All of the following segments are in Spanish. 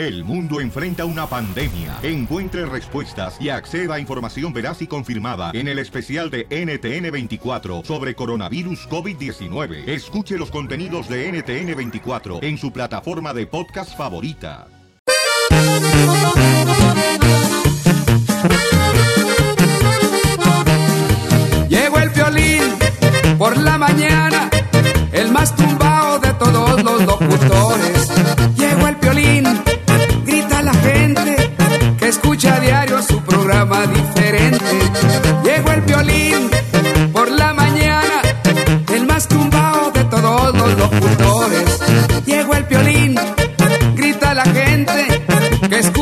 El mundo enfrenta una pandemia. Encuentre respuestas y acceda a información veraz y confirmada en el especial de NTN24 sobre coronavirus COVID-19. Escuche los contenidos de NTN24 en su plataforma de podcast favorita. Llegó el violín por la mañana, el más tumbado de todos los locutores.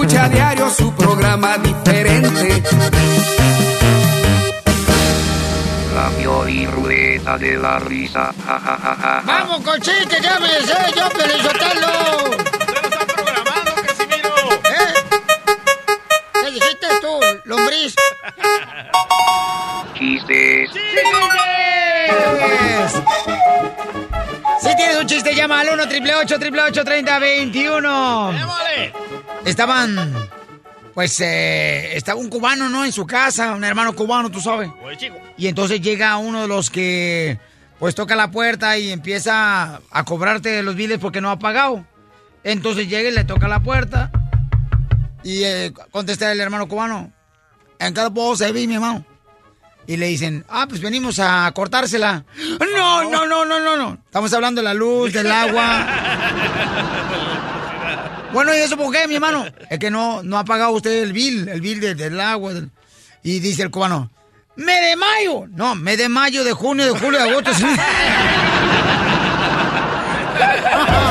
Escucha a diario su programa diferente. La y rueda de la risa. Ja, ja, ja. ¡Vamos con chistes! ¡Ya me sé! ¡Yo, Pelizotelo! ¿Eh? ¿Qué dijiste tú, lombriz? Chistes. Si tienes un chiste, llama al 1 888 3021 Estaban, pues, eh, estaba un cubano, ¿no? En su casa, un hermano cubano, tú sabes. Y entonces llega uno de los que, pues, toca la puerta y empieza a cobrarte los biles porque no ha pagado. Entonces llega y le toca la puerta y eh, contesta el hermano cubano. ¿En qué puedo servir, mi hermano? Y le dicen, ah, pues venimos a cortársela. No, no, no, no, no, no. Estamos hablando de la luz, del agua. Bueno, ¿y eso por qué, mi hermano? Es que no, no ha pagado usted el bill, el bill de- del agua. Y dice el cubano, ¡me de mayo! No, me de mayo, de junio, de julio, de agosto.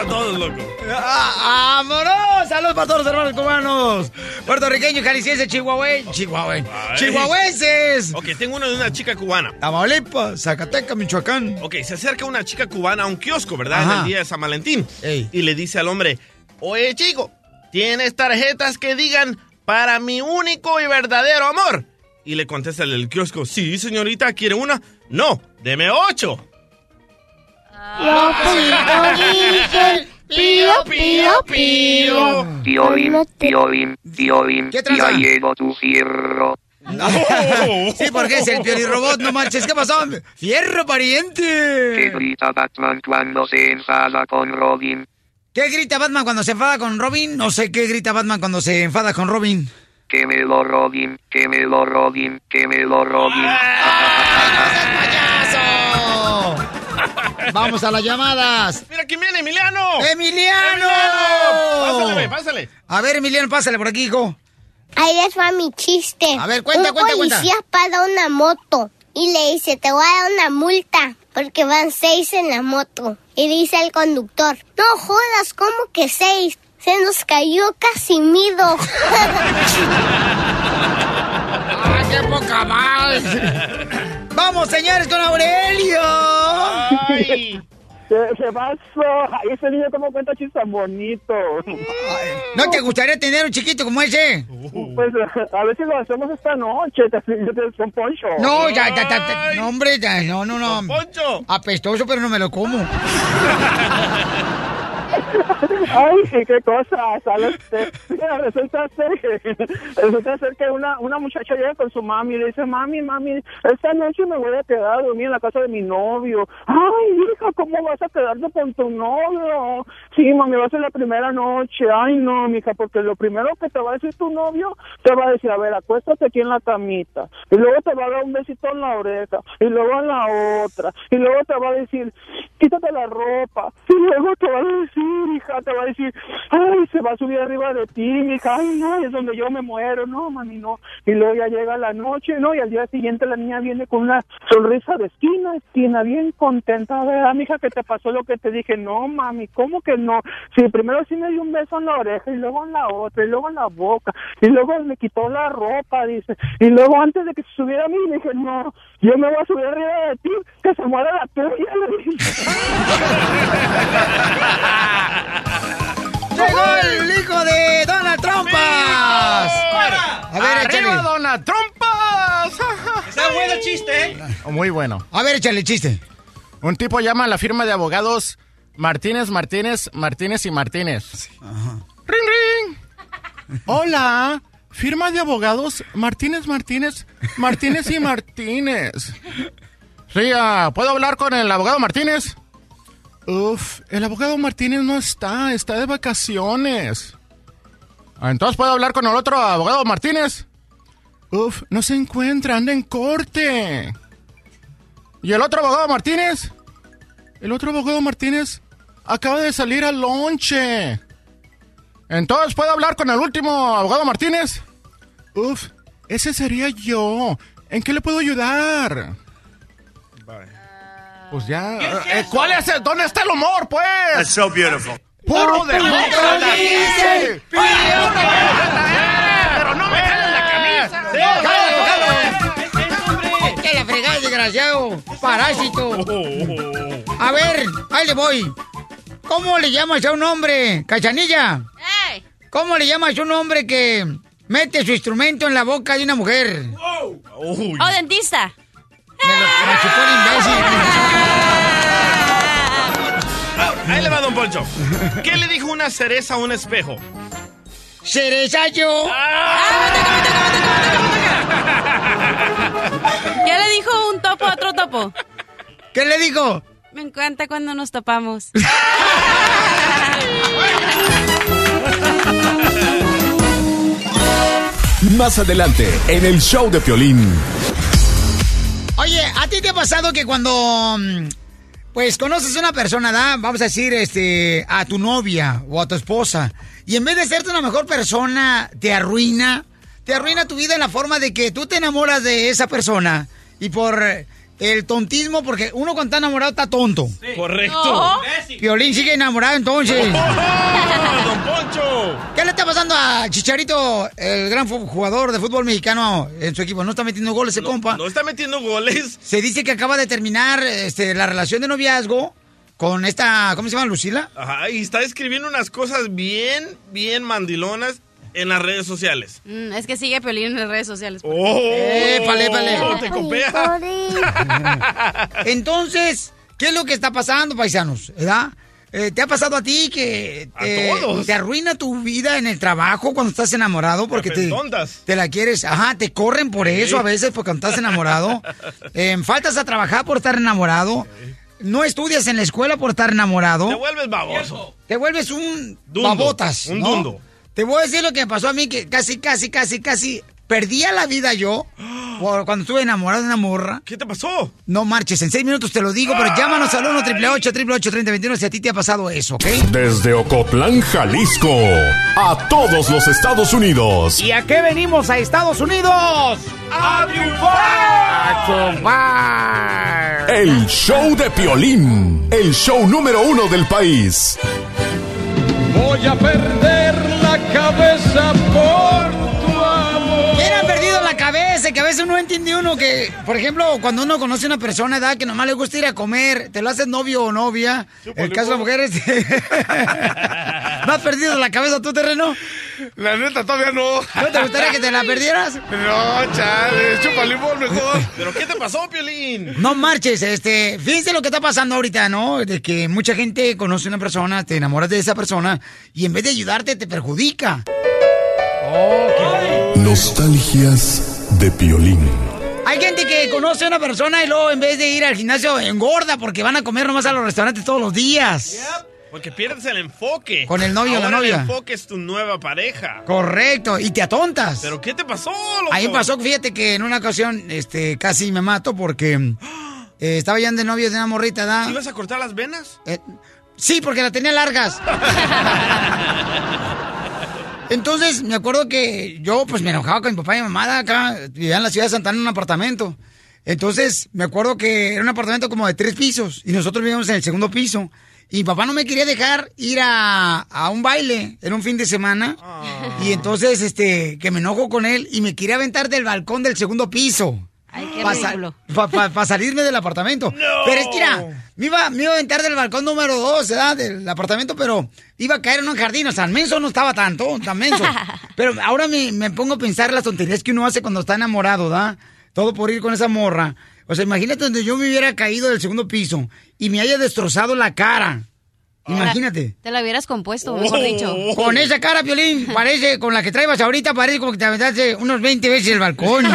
A todos, loco. ¡Ah, ¡Vámonos! ¡Saludos para todos los hermanos cubanos! Puertorriqueños, jaliscienses, chihuahuenses, chihuahuen, chihuahuenses. Ok, tengo uno de una chica cubana. Tamaulipas, Zacatecas, Michoacán. Ok, se acerca una chica cubana a un kiosco, ¿verdad? Ajá. En el día de San Valentín. Y le dice al hombre, oye chico, ¿tienes tarjetas que digan para mi único y verdadero amor? Y le contesta el del kiosco, sí, señorita, ¿quiere una? No, deme ocho. Pío, pío, pío. Piolín, piolín, piolín. ¿Qué Ya tranza? llegó tu fierro. Sí, porque es el piolirrobot, no manches. ¿Qué pasó? ¡Fierro, ¿Qué pariente! grita Batman cuando se enfada con Robin? ¿Qué grita Batman cuando se enfada con Robin? No sé qué grita Batman cuando se enfada con Robin. Que me lo Robin, que me lo Robin, que me lo Robin. Vamos a las llamadas. ¡Mira quién viene, Emiliano! ¡Emiliano! Pásale, pásale. A ver, Emiliano, pásale por aquí, hijo. Ahí les va mi chiste. A ver, cuenta, Un cuenta, cuenta. policía para una moto y le dice, te voy a dar una multa porque van seis en la moto. Y dice el conductor, no jodas, ¿cómo que seis? Se nos cayó Casimiro. ¡Ah, qué poca más! ¡Vamos, señores, con Aurelio! Ay. ¿Qué, qué pasó? Ay, ese niño como cuenta chistes tan bonitos. ¿No te gustaría tener un chiquito como ese? Pues a ver si lo hacemos esta noche. Yo te con Poncho. No, ya, ya, ya, ya, no, hombre, ya, no, no, no. Poncho. Apestoso, pero no me lo como. Ay, qué cosa, Mira, resulta ser resulta ser que una, una muchacha llega con su mami y le dice, mami, mami, esta noche me voy a quedar a dormir en la casa de mi novio. Ay, hija, ¿cómo vas a quedarte con tu novio? Sí, mami, va a ser la primera noche. Ay, no, mija, porque lo primero que te va a decir tu novio, te va a decir, a ver, acuéstate aquí en la camita. Y luego te va a dar un besito en la oreja. Y luego en la otra. Y luego te va a decir, quítate la ropa. Y luego te va a decir, hija, te va a decir, ay, se va a subir arriba de ti, mija, ay, no, es donde yo me muero, no, mami, no. Y luego ya llega la noche, ¿no? Y al día siguiente la niña viene con una sonrisa de esquina, esquina, bien contenta, ¿verdad, mija, que te pasó lo que te dije? No, mami, ¿cómo que no? Sí, primero sí me dio un beso en la oreja, y luego en la otra, y luego en la boca, y luego me quitó la ropa, dice, y luego antes de que se subiera a mí, dije, no, yo me voy a subir arriba de ti, que se muera la tuya, le dije. ¡Llegó el hijo de Donald Trumpas! A ver, ¡Arriba, échale. Donald Trumpas! Está bueno el chiste, ¿eh? Muy bueno. A ver, échale el chiste. Un tipo llama a la firma de abogados Martínez, Martínez, Martínez y Martínez. Ring, ring. Hola, firma de abogados Martínez, Martínez, Martínez y Martínez. Sí, ah, ¿puedo hablar con el abogado Martínez? Uf, el abogado Martínez no está, está de vacaciones. Ah, Entonces, ¿puedo hablar con el otro abogado Martínez? Uf, no se encuentra, anda en corte. ¿Y el otro abogado Martínez? El otro abogado Martínez acaba de salir al lonche. Entonces, ¿puedo hablar con el último abogado Martínez? Uf, ese sería yo. ¿En qué le puedo ayudar? Pues ya. eh, ¿Cuál es el? ¿Dónde está el humor, pues? That's so beautiful. ¡Puro demócrata! ¡Pero no me jalen la camisa! ¡Que la fregada, desgraciado! ¡Parásito! A ver, ahí le voy. ¿Cómo le llamas a un hombre? ¿Cachanilla? ¿Cómo le llamas a un hombre que mete su instrumento en la boca de una mujer? Oh, dentista. Me lo machucó el imbécil. Ahí le va, don Poncho. ¿Qué le dijo una cereza a un espejo? ¡Cereza yo! ¿Qué le dijo un topo a otro topo? ¿Qué le dijo? Me encanta cuando nos topamos. Más adelante, en el show de Piolín. Oye, ¿a ti te ha pasado que cuando mm, pues conoces a una persona, ¿da? Vamos a decir, este, a tu novia o a tu esposa, y en vez de serte una mejor persona, te arruina, te arruina tu vida en la forma de que tú te enamoras de esa persona y por el tontismo, porque uno cuando está enamorado está tonto. Correcto. No. Violín sigue enamorado entonces. ¡Don Poncho! ¿Qué le está pasando a Chicharito, el gran jugador de fútbol mexicano en su equipo? No está metiendo goles ese compa. No está metiendo goles. Se dice que acaba de terminar este, la relación de noviazgo con esta, ¿cómo se llama? Lucila. Ajá, y está escribiendo unas cosas bien, bien mandilonas en las redes sociales. Mm, es que sigue Pelín en las redes sociales. ¡Oh! Épale, épale. Te copia. Entonces, ¿qué es lo que está pasando, paisanos? ¿Verdad? Eh, ¿Te ha pasado a ti que A te, todos. te arruina tu vida en el trabajo cuando estás enamorado porque te, te la quieres? Ajá, te corren por eso a veces porque cuando estás enamorado. Eh, faltas a trabajar por estar enamorado. No estudias en la escuela por estar enamorado. Te vuelves baboso. Te vuelves un Dundo, babotas. un ¿no? dundo. Te voy a decir lo que me pasó a mí, que casi, casi, casi, casi perdía la vida yo por cuando estuve enamorado de una morra. ¿Qué te pasó? No marches, en seis minutos te lo digo, pero llámanos al 1 888 3021 si a ti te ha pasado eso, ¿ok? Desde Ocotlán, Jalisco, a todos los Estados Unidos. ¿Y a qué venimos a Estados Unidos? ¡A triunfar! ¡A! El show de Piolín, el show número uno del país. Voy a perder cabeza por la cabeza? Que a veces no entiende uno que, por ejemplo, cuando uno conoce a una persona, edad que nomás le gusta ir a comer, te lo haces novio o novia. El caso de las mujeres. ¿No has perdido la cabeza tú, terreno? La neta, todavía no. ¿No te gustaría que te la perdieras? No, chale, chupa limón mejor. ¿Pero qué te pasó, Piolín? No marches, este, fíjense lo que está pasando ahorita, ¿no? De que mucha gente conoce a una persona, te enamoras de esa persona y en vez de ayudarte te perjudica. Nostalgias de Piolín. Hay gente que conoce a una persona y luego en vez de ir al gimnasio engorda porque van a comer nomás a los restaurantes todos los días. Porque pierdes el enfoque. Con el novio o la novia. El enfoque es tu nueva pareja. Correcto, y te atontas. ¿Pero qué te pasó, loco? Ahí pasó, fíjate que en una ocasión este, casi me mato porque eh, estaba ya de novio de una morrita, ¿da? ¿Ibas a cortar las venas? Eh, sí, porque la tenía largas. Entonces, me acuerdo que yo, pues, me enojaba con mi papá y mi mamá acá, vivía en la ciudad de Santana en un apartamento. Entonces, me acuerdo que era un apartamento como de tres pisos y nosotros vivíamos en el segundo piso. Y mi papá no me quería dejar ir a, a un baile en un fin de semana. Y entonces, este, que me enojo con él y me quería aventar del balcón del segundo piso. Para ridículo. salirme del apartamento. Pero es que, mira, me iba, me iba a aventar del balcón número dos, ¿verdad? Del apartamento, pero iba a caer en un jardín. O sea, el menso no estaba tanto, tan menso. pero ahora me, me pongo a pensar las tonterías que uno hace cuando está enamorado, ¿da? Todo por ir con esa morra. O sea, imagínate donde yo me hubiera caído del segundo piso y me haya destrozado la cara. Imagínate. Te la hubieras compuesto, mejor dicho. Con esa cara, Piolín, parece, con la que traebas ahorita, parece como que te aventaste unos 20 veces el balcón.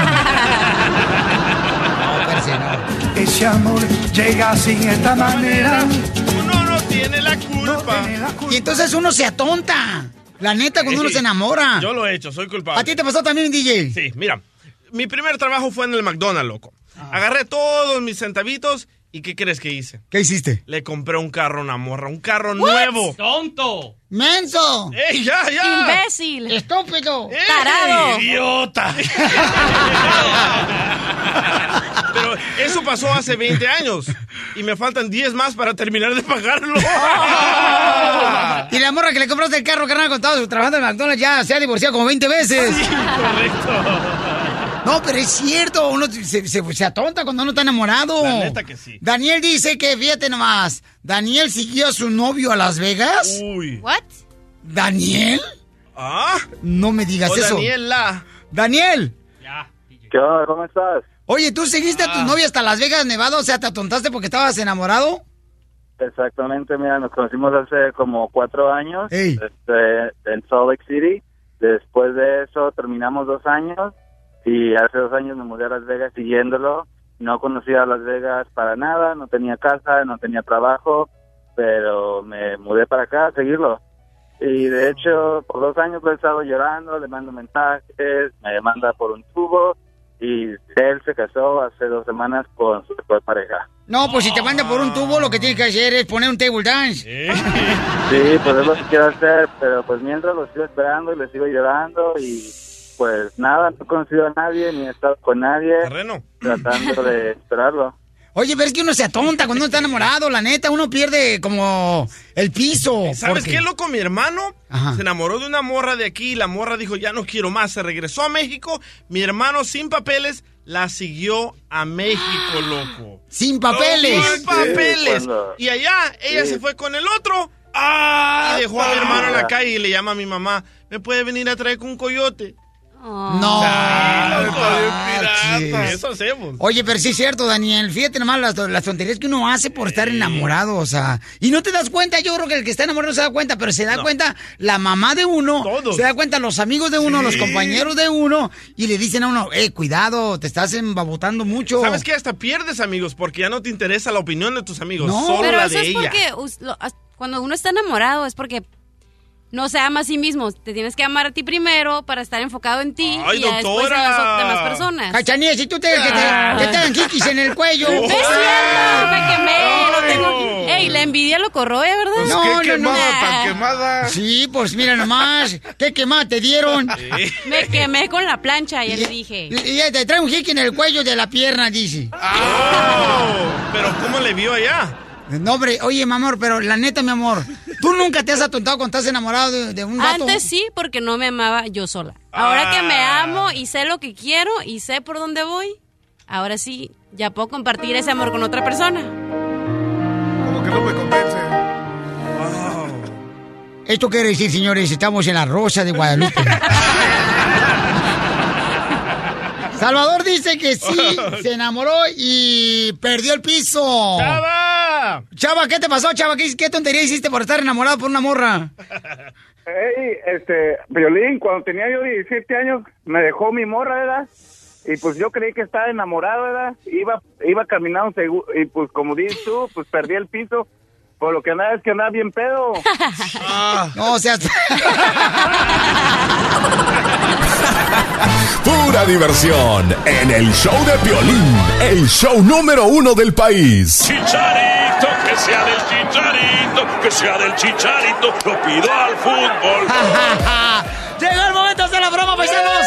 Ese amor llega así en esta manera. Uno no tiene la culpa. Y entonces uno se atonta. La neta, cuando uno se enamora. Yo lo he hecho, soy culpable. ¿A ti te pasó también, DJ? Sí, mira. Mi primer trabajo fue en el McDonald's, loco. Agarré todos mis centavitos y ¿qué crees que hice? ¿Qué hiciste? Le compré un carro a una morra, un carro nuevo. ¡Tonto! ¡Menso! ¡Ey, ya, ya! ¡Imbécil! ¡Estúpido! ¡Ey, ¡Tarado! ¡Idiota! Pero eso pasó hace 20 años y me faltan 10 más para terminar de pagarlo. Y la morra que le compraste el carro, carnal, con todo trabajando en McDonald's ya se ha divorciado como 20 veces. Correcto. No, pero es cierto, uno se, se- se atonta cuando uno está enamorado. La neta que sí. Daniel dice que, fíjate nomás, Daniel siguió a su novio a Las Vegas. Uy. ¿What? ¿Daniel? ¿Ah? No me digas O eso. Daniela. Daniel. ¿Qué onda? ¿Cómo estás? Oye, ¿tú seguiste a tu novia hasta Las Vegas, Nevada? O sea, ¿te atontaste porque estabas enamorado? Exactamente, mira, nos conocimos hace como cuatro años este, en Salt Lake City. Después de eso terminamos dos años y hace dos años me mudé a Las Vegas siguiéndolo. No conocía Las Vegas para nada, no tenía casa, no tenía trabajo, pero me mudé para acá a seguirlo. Y de hecho, por dos años lo he estado llorando, le mando mensajes, me manda por un tubo y él se casó hace dos semanas con su actual pareja. No, pues si te manda por un tubo, lo que tienes que hacer es poner un table dance. Sí, pues es lo que quiero hacer, pero pues mientras lo sigo esperando y le sigo llorando y pues nada, no he conocido a nadie ni he estado con nadie Terreno. tratando de esperarlo. Oye, pero es que uno se atonta cuando uno está enamorado, la neta, uno pierde como el piso. ¿Sabes porque- qué, loco? Mi hermano Ajá. se enamoró de una morra de aquí y la morra dijo, ya no quiero más. Se regresó a México. Mi hermano, sin papeles, la siguió a México, loco. Sin papeles. Sin papeles. Sí, cuando- Y allá ella Sí. se fue con el otro. y dejó a mi hermano en la calle y le llama a mi mamá. ¿Me puede venir a traer con un coyote? No. Ay, marches. pirata. Eso hacemos. Oye, pero sí es cierto, Daniel. Fíjate nomás las, las tonterías que uno hace por estar enamorado, o sea. Y no te das cuenta, yo creo que el que está enamorado no se da cuenta, pero se da No. cuenta la mamá de uno, Todos. se da cuenta los amigos de uno, Sí. los compañeros de uno, y le dicen a uno, eh, cuidado, te estás embabotando mucho. ¿Sabes qué? Hasta pierdes amigos porque ya no te interesa la opinión de tus amigos, No. solo Pero la eso de es ella. porque cuando uno está enamorado es porque no se ama a sí mismo. Te tienes que amar a ti primero para estar enfocado en ti Ay, y ya después en las demás personas. Cachanilla, si tú te, que te, que te hagan kikis en el cuello. No es cierto, me quemé, no tengo... Ey, la envidia lo corroe, ¿verdad? No, no, no. Nah. quemada. Sí, pues mira nomás, qué quemada te dieron. Me quemé con la plancha, ya le dije. Y, y te trae un jique en el cuello de la pierna, dice. Oh, pero ¿cómo le vio allá? No, hombre, oye, mi amor, pero la neta, mi amor, ¿tú nunca te has atontado cuando estás enamorado de, de un vato? Antes sí, porque no me amaba yo sola. Ahora que me Ah. amo y sé lo que quiero y sé por dónde voy, ahora sí, ya puedo compartir ese amor con otra persona. Como que no me convence. Esto quiere decir, señores, estamos en la Rosa de Guadalupe. Salvador dice que sí, se enamoró y perdió el piso. ¡Chava! Chava, ¿qué te pasó, Chava? ¿Qué, qué tontería hiciste por estar enamorado por una morra? Hey, este, Violín, cuando tenía yo 17 años, me dejó mi morra, ¿verdad? Y pues yo creí que estaba enamorado, ¿verdad? Iba, iba caminando segu- y pues como dices tú, pues perdí el piso. Por lo que nada es que andaba bien pedo. No, o sea... Pura diversión en el show de Piolín, el show número uno del país. Chicharito, que sea del chicharito, que sea del chicharito, lo pido al fútbol. Llegó el momento de hacer la broma, paisanos.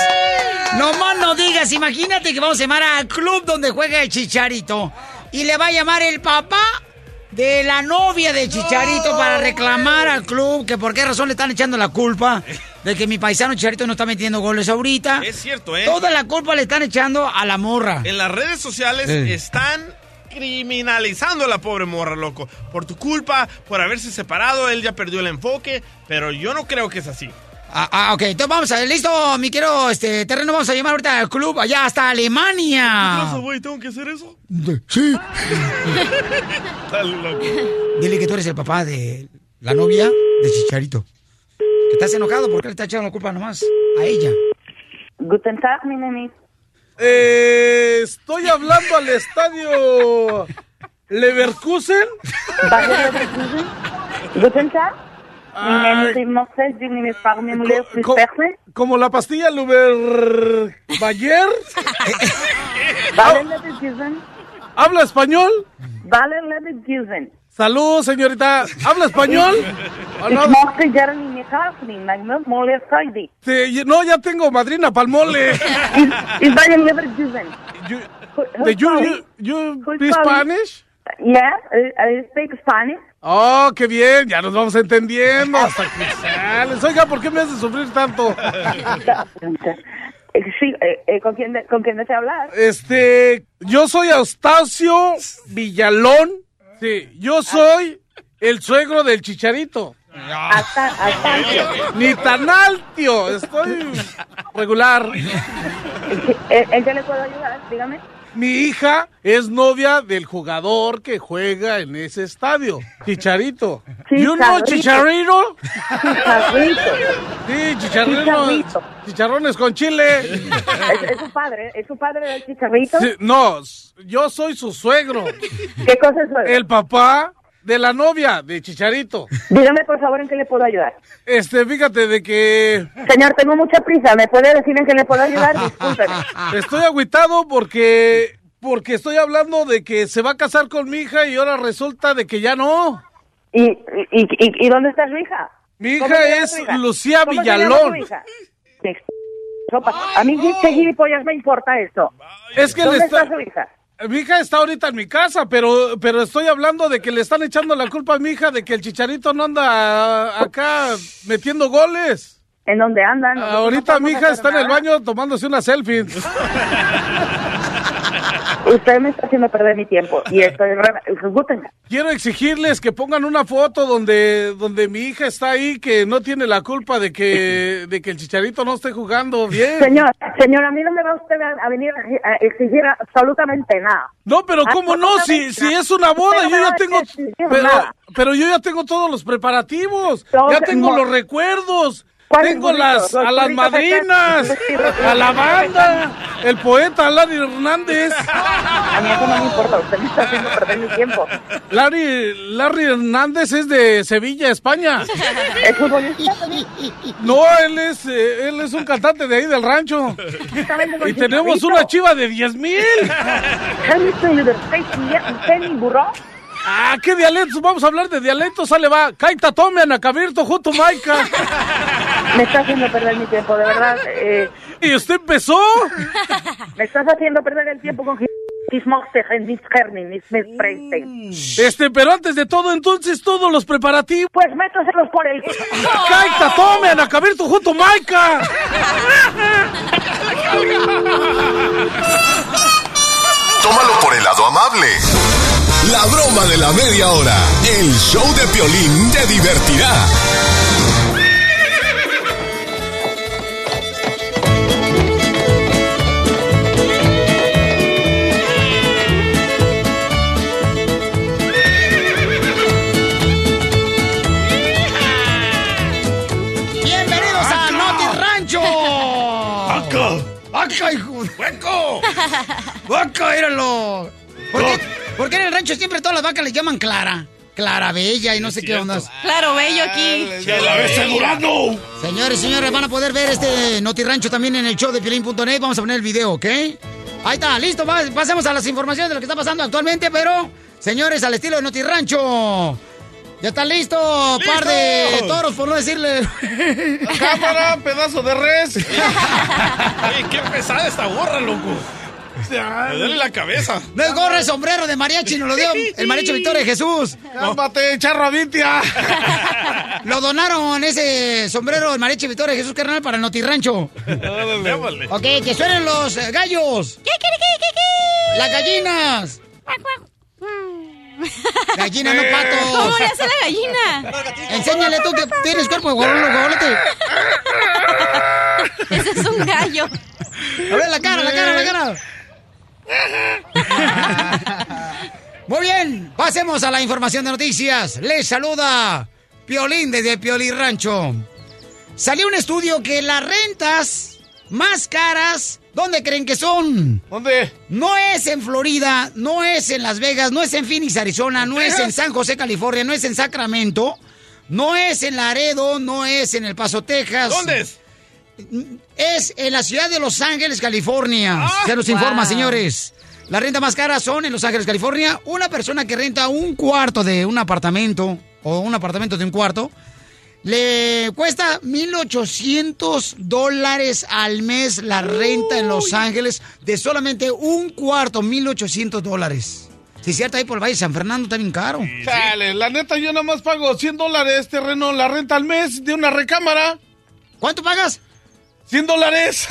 No más no digas, imagínate que vamos a llamar al club donde juega el Chicharito. Y le va a llamar el papá de la novia de Chicharito para reclamar al club que por qué razón le están echando la culpa de que mi paisano Chicharito no está metiendo goles ahorita. Es cierto, ¿eh? Toda la culpa le están echando a la morra. En las redes sociales Eh. están criminalizando a la pobre morra, loco. Por tu culpa, por haberse separado, él ya perdió el enfoque, pero yo no creo que es así. Ah, ah, ok, entonces vamos a ver, listo, mi quiero este terreno, vamos a llamar ahorita al club allá hasta Alemania. ¿Qué güey? ¿Tengo que hacer eso? Sí. Está loco. Dile que tú eres el papá de la novia de Chicharito. Que estás enojado porque le está echando la culpa nomás a ella. Guten Tag, mi neni. Eh, estoy hablando al estadio Leverkusen. Bayer Leverkusen. Guten Tag. Co- como la pastilla Luber Bayer. ¿Habla español? Bayer Leverkusen. Salud, señorita. ¿Habla español? ¿O Ich no? Mole. Sí, no, ya tengo madrina. Is Bayer Leverkusen. ¿De you, you, you Spanish? Yeah, I, speak Spanish. Oh, qué bien, ya nos vamos entendiendo hasta que sales. Oiga, ¿por qué me hace sufrir tanto? Sí, eh, eh, ¿con quién, ¿con quién desea hablar? Este, yo soy Eustacio Villalón. Sí, yo soy el suegro del chicharito. Hasta, hasta. Ni tan altio, estoy regular. ¿En, en qué le puedo ayudar? Dígame. Mi hija es novia del jugador que juega en ese estadio, Chicharito. ¿You know Chicharito? Chicharrito. Sí, chicharrito. Chicharrito. Chicharrones con chile. ¿Es, es su padre? ¿Es su padre del chicharrito? Sí, no, yo soy su suegro. ¿Qué cosa es suegro? El papá de la novia de Chicharito. Dígame, por favor, en qué le puedo ayudar. Este, fíjate de que Señor, tengo mucha prisa. ¿Me puede decir en qué le puedo ayudar? Discúlpeme. estoy agüitado porque porque estoy hablando de que se va a casar con mi hija y ahora resulta de que ya no. ¿Y, y, y, y dónde está su hija? Mi ¿Cómo hija es hija? Lucía ¿Cómo se llama Villalón. hija? Sopa. A mí qué gilipollas me importa esto. Es que le ¿Dónde está- está su hija? Mi hija está ahorita en mi casa, pero, pero estoy hablando de que le están echando la culpa a mi hija de que el chicharito no anda acá metiendo goles. ¿En dónde anda? Nosotros no ahorita mi hija está en el baño tomándose una selfie. Usted me está haciendo perder mi tiempo. Y estoy... Quiero exigirles que pongan una foto donde, donde mi hija está ahí, que no tiene la culpa de que, de que el chicharito no esté jugando bien. Señor, señor, a mí no me va usted a, a venir a, a exigir absolutamente nada. No, pero ¿cómo no? Si, si es una boda, yo ya tengo... Pero, pero yo ya tengo todos los preparativos. Ya tengo los recuerdos. ¿Cuáles Tengo las, a las madrinas, a la banda, el poeta Larry Hernández. A mí eso no me importa, usted me está haciendo perder mi tiempo. Larry, Larry Hernández es de Sevilla, España. ¿Es futbolista? No, él es, eh, él es un cantante de ahí del rancho. Y tenemos una chiva de 10 mil. Penny burro. Ah, ¿qué dialectos? Vamos a hablar de dialectos, sale va. Kaita tome, Anacabirto, junto Maica. Me está haciendo perder mi tiempo, de verdad. eh, ¿Y usted empezó? me estás haciendo perder el tiempo con Este, pero antes de todo, entonces, todos los preparativos. Pues métaselos por el... Kaita tome, Anacabirto, junto Maica. Tómalo por el lado amable. La broma de la media hora. El show de Piolín te divertirá. ¡Bienvenidos a Noti Rancho! ¡Acá! ¡Acá, hijo! ¡Hueco! ¡Hueco, míralo! ¿Por qué, por qué en el rancho siempre todas las vacas les llaman Clara? Clara Bella y no sé qué onda. Claro, bello aquí. ¡Se la ves segurando! Señores, señores, van a poder ver este Noti Rancho también en el show de Piolín.net. Vamos a poner el video, ¿ok? Ahí está, listo. pasemos a las informaciones de lo que está pasando actualmente, pero, señores, al estilo de Noti Rancho. Ya está listo, par de toros, por no decirle. Cámara, pedazo de res. Oye, qué pesada esta gorra, loco. Me duele la cabeza. No es gorra, es sombrero de mariachi, nos lo dio el mariachi Victoria de Jesús. Cálmate, charro. Lo donaron ese sombrero del mariachi Victoria de Jesús, carnal, para el Notirrancho. Ok, que suenen los eh, gallos. Las gallinas. Gallina, no pato. ¿Cómo le hace la gallina? Enséñale tú que tienes cuerpo de guajolo- guajolote. Ese es un gallo. A ver, la cara, la cara, la cara. Muy bien, pasemos a la información de noticias. Les saluda Piolín desde Piolín Rancho. Salió un estudio que las rentas más caras, ¿dónde creen que son? ¿Dónde? No es en Florida, no es en Las Vegas, no es en Phoenix, Arizona, no es en San José, California, no es en Sacramento, no es en Laredo, no es en El Paso, Texas. ¿Dónde es? Es en la ciudad de Los Ángeles, California. Ah, Se nos wow. informa, señores. Las rentas más caras son en Los Ángeles, California. Una persona que renta un cuarto de un apartamento o un apartamento de un cuarto le cuesta 1.800 dólares al mes la renta en Los Ángeles de solamente un cuarto, 1.800 dólares. Si es cierto, ahí por el Valle de San Fernando está bien caro. Chale, la neta yo nada más pago 100 dólares terreno la renta al mes de una recámara. ¿Cuánto pagas? 100 dólares.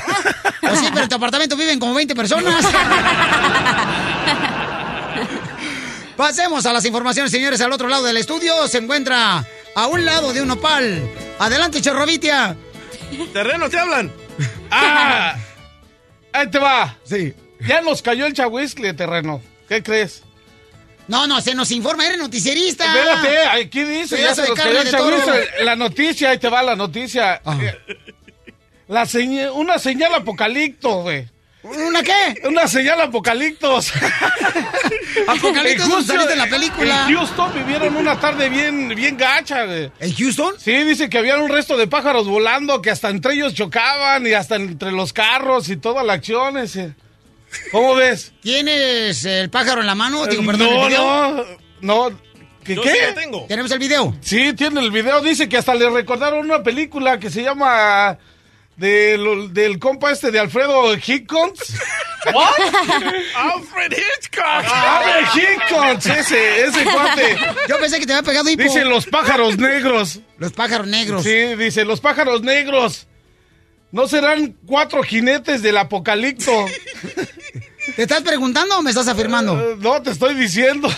O sí, pero en tu apartamento viven como 20 personas. Pasemos a las informaciones, señores. Al otro lado del estudio se encuentra a un lado de un nopal. Adelante, Chorrovitia. Terreno, te hablan. Ah, ahí te va. Sí. Ya nos cayó el chahuiscle, terreno. ¿Qué crees? No, no, se nos informa, eres noticierista. Espérate, aquí dice, ya se nos cayó el chahuiscle. La noticia, ahí te va la noticia. Eh, La seña- una señal apocalipto, güey. ¿Una qué? Una señal apocaliptos. Apocaliptos no saliste en la película. En Houston vivieron una tarde bien, bien gacha, güey. ¿En Houston? Sí, dice que había un resto de pájaros volando, que hasta entre ellos chocaban y hasta entre los carros y toda la acción. Ese. ¿Cómo ves? ¿Tienes el pájaro en la mano? Digo, perdón, no, ¿el video? no, no. ¿Qué? Yo qué? sí tengo. ¿Tenemos el video? Sí, tiene el video. Dice que hasta le recordaron una película que se llama del, del compa este de Alfredo Hitchcock. ¿What? Alfred Hitchcock. Alfred Hitchcock, ese, ese cuate. Yo pensé que te había pegado hipo. Dice los pájaros negros. Los pájaros negros. Sí, dice los pájaros negros. ¿No serán cuatro jinetes del apocalipto? ¿Te estás preguntando o me estás afirmando? Eh, no, te estoy diciendo.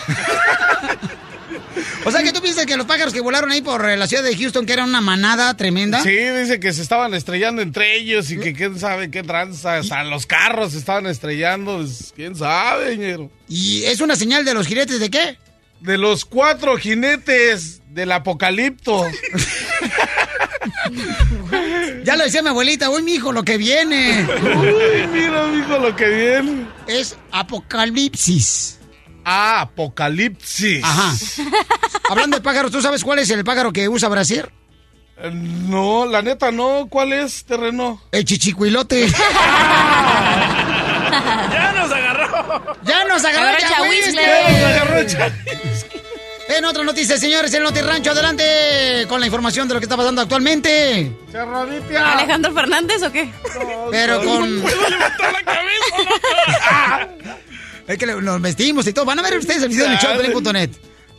O sea que tú piensas que los pájaros que volaron ahí por eh, la ciudad de Houston, que era una manada tremenda. Sí, dice que se estaban estrellando entre ellos y que quién sabe qué tranza. Hasta los carros se estaban estrellando. pues, quién sabe, ñero. ¿Y es una señal de los jinetes de qué? De los cuatro jinetes del apocalipto. Ya lo decía mi abuelita, uy, mi hijo, lo que viene. Uy, mira, mijo, lo que viene. Es apocalipsis. Ah, apocalipsis. Ajá. Hablando de pájaros, ¿tú sabes cuál es el pájaro que usa brasier? Eh, No, la neta no. ¿Cuál es, terreno? El chichicuilote. Ya nos agarró. ¡Ya nos agarró Agarró el chahuistle. En otra noticia, señores, en Noti Rancho, adelante con la información de lo que está pasando actualmente. Charrabipia. ¿Alejandro Fernández o qué? Pero con... Puedo levantar la cabeza, Es que nos vestimos y todo. Van a ver ustedes el video en el show de.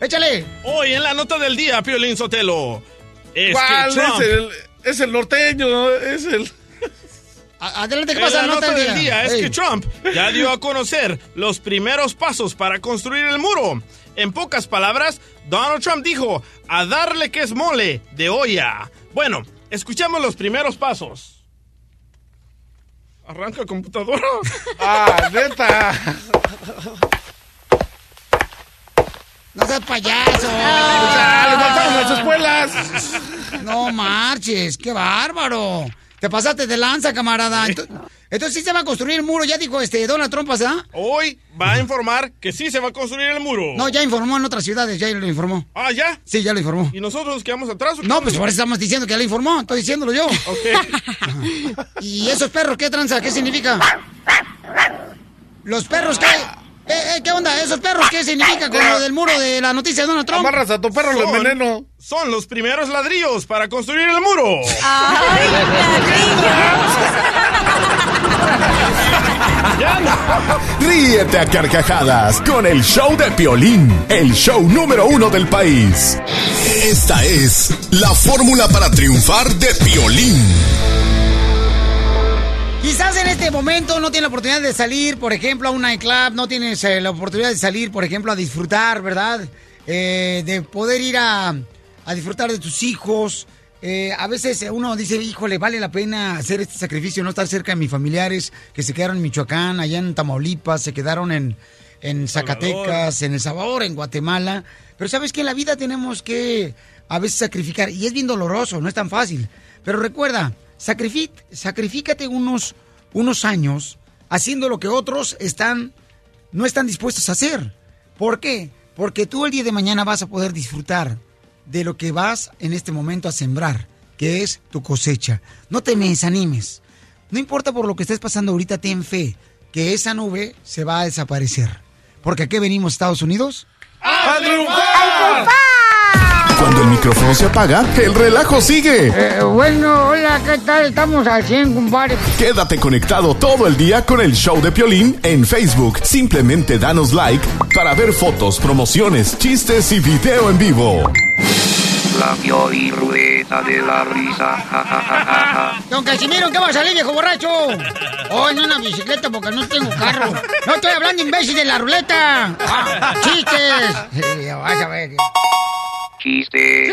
Échale. Hoy en la nota del día, Piolín Sotelo. Es ¿Cuál que Trump, es el, es el norteño? Es el... Adelante, ¿qué pasa? la nota del día es Ey. que Trump ya dio a conocer los primeros pasos para construir el muro. En pocas palabras, Donald Trump dijo a darle que es mole de olla. Bueno, escuchemos los primeros pasos. Arranca computadora. Ah, neta. No seas payaso. Ah, le faltaron las espuelas. No marches, qué bárbaro. Te pasaste de lanza, camarada. Ento- Entonces sí se va a construir el muro, ya dijo este Donald Trump, ¿verdad? Hoy va a informar que sí se va a construir el muro. No, ya informó en otras ciudades, ya lo informó. Ah, ¿ya? Sí, ya lo informó. ¿Y nosotros nos quedamos atrás? o? No, pues por eso estamos diciendo que ya lo informó, estoy diciéndolo yo. Ok. ¿Y esos perros qué tranza? ¿Qué significa? ¿Los perros qué? Eh, eh, ¿Qué onda? ¿Esos perros qué significa con lo del muro de la noticia de Donald Trump? Amarras a tu perro, lo Son- enveneno. Son los primeros ladrillos para construir el muro. Ríete a carcajadas con el show de Piolín, el show número uno del país. Esta es la fórmula para triunfar de Piolín. Quizás en este momento no tienes la oportunidad de salir, por ejemplo, a un nightclub, no tienes eh, la oportunidad de salir, por ejemplo, a disfrutar, ¿verdad? Eh, de poder ir a, a disfrutar de tus hijos. Eh, a veces uno dice, híjole, vale la pena hacer este sacrificio, no estar cerca de mis familiares que se quedaron en Michoacán, allá en Tamaulipas, se quedaron en, en Zacatecas, en El Salvador, en Guatemala. Pero sabes que en la vida tenemos que a veces sacrificar. Y es bien doloroso, no es tan fácil. Pero recuerda, sacrifi- sacrifícate unos, unos años haciendo lo que otros están, no están dispuestos a hacer. ¿Por qué? Porque tú el día de mañana vas a poder disfrutar de lo que vas en este momento a sembrar, que es tu cosecha. No te me desanimes. No importa por lo que estés pasando ahorita, ten fe que esa nube se va a desaparecer. Porque aquí venimos, Estados Unidos. ¡A Cuando el micrófono se apaga, el relajo sigue. Eh, bueno, hola, ¿qué tal? Estamos al 100, compadre. Quédate conectado todo el día con el show de Piolín en Facebook. Simplemente danos like para ver fotos, promociones, chistes y video en vivo. La Pioli Ruleta de la Risa. Ja, ja, ja, ja, ja. Don Casimiro, ¿qué va a salir, viejo borracho? Oh, no, una bicicleta porque no tengo carro. No estoy hablando, imbécil, de la ruleta. Ah, ¡Chistes! Sí, vas a ver. Chiste.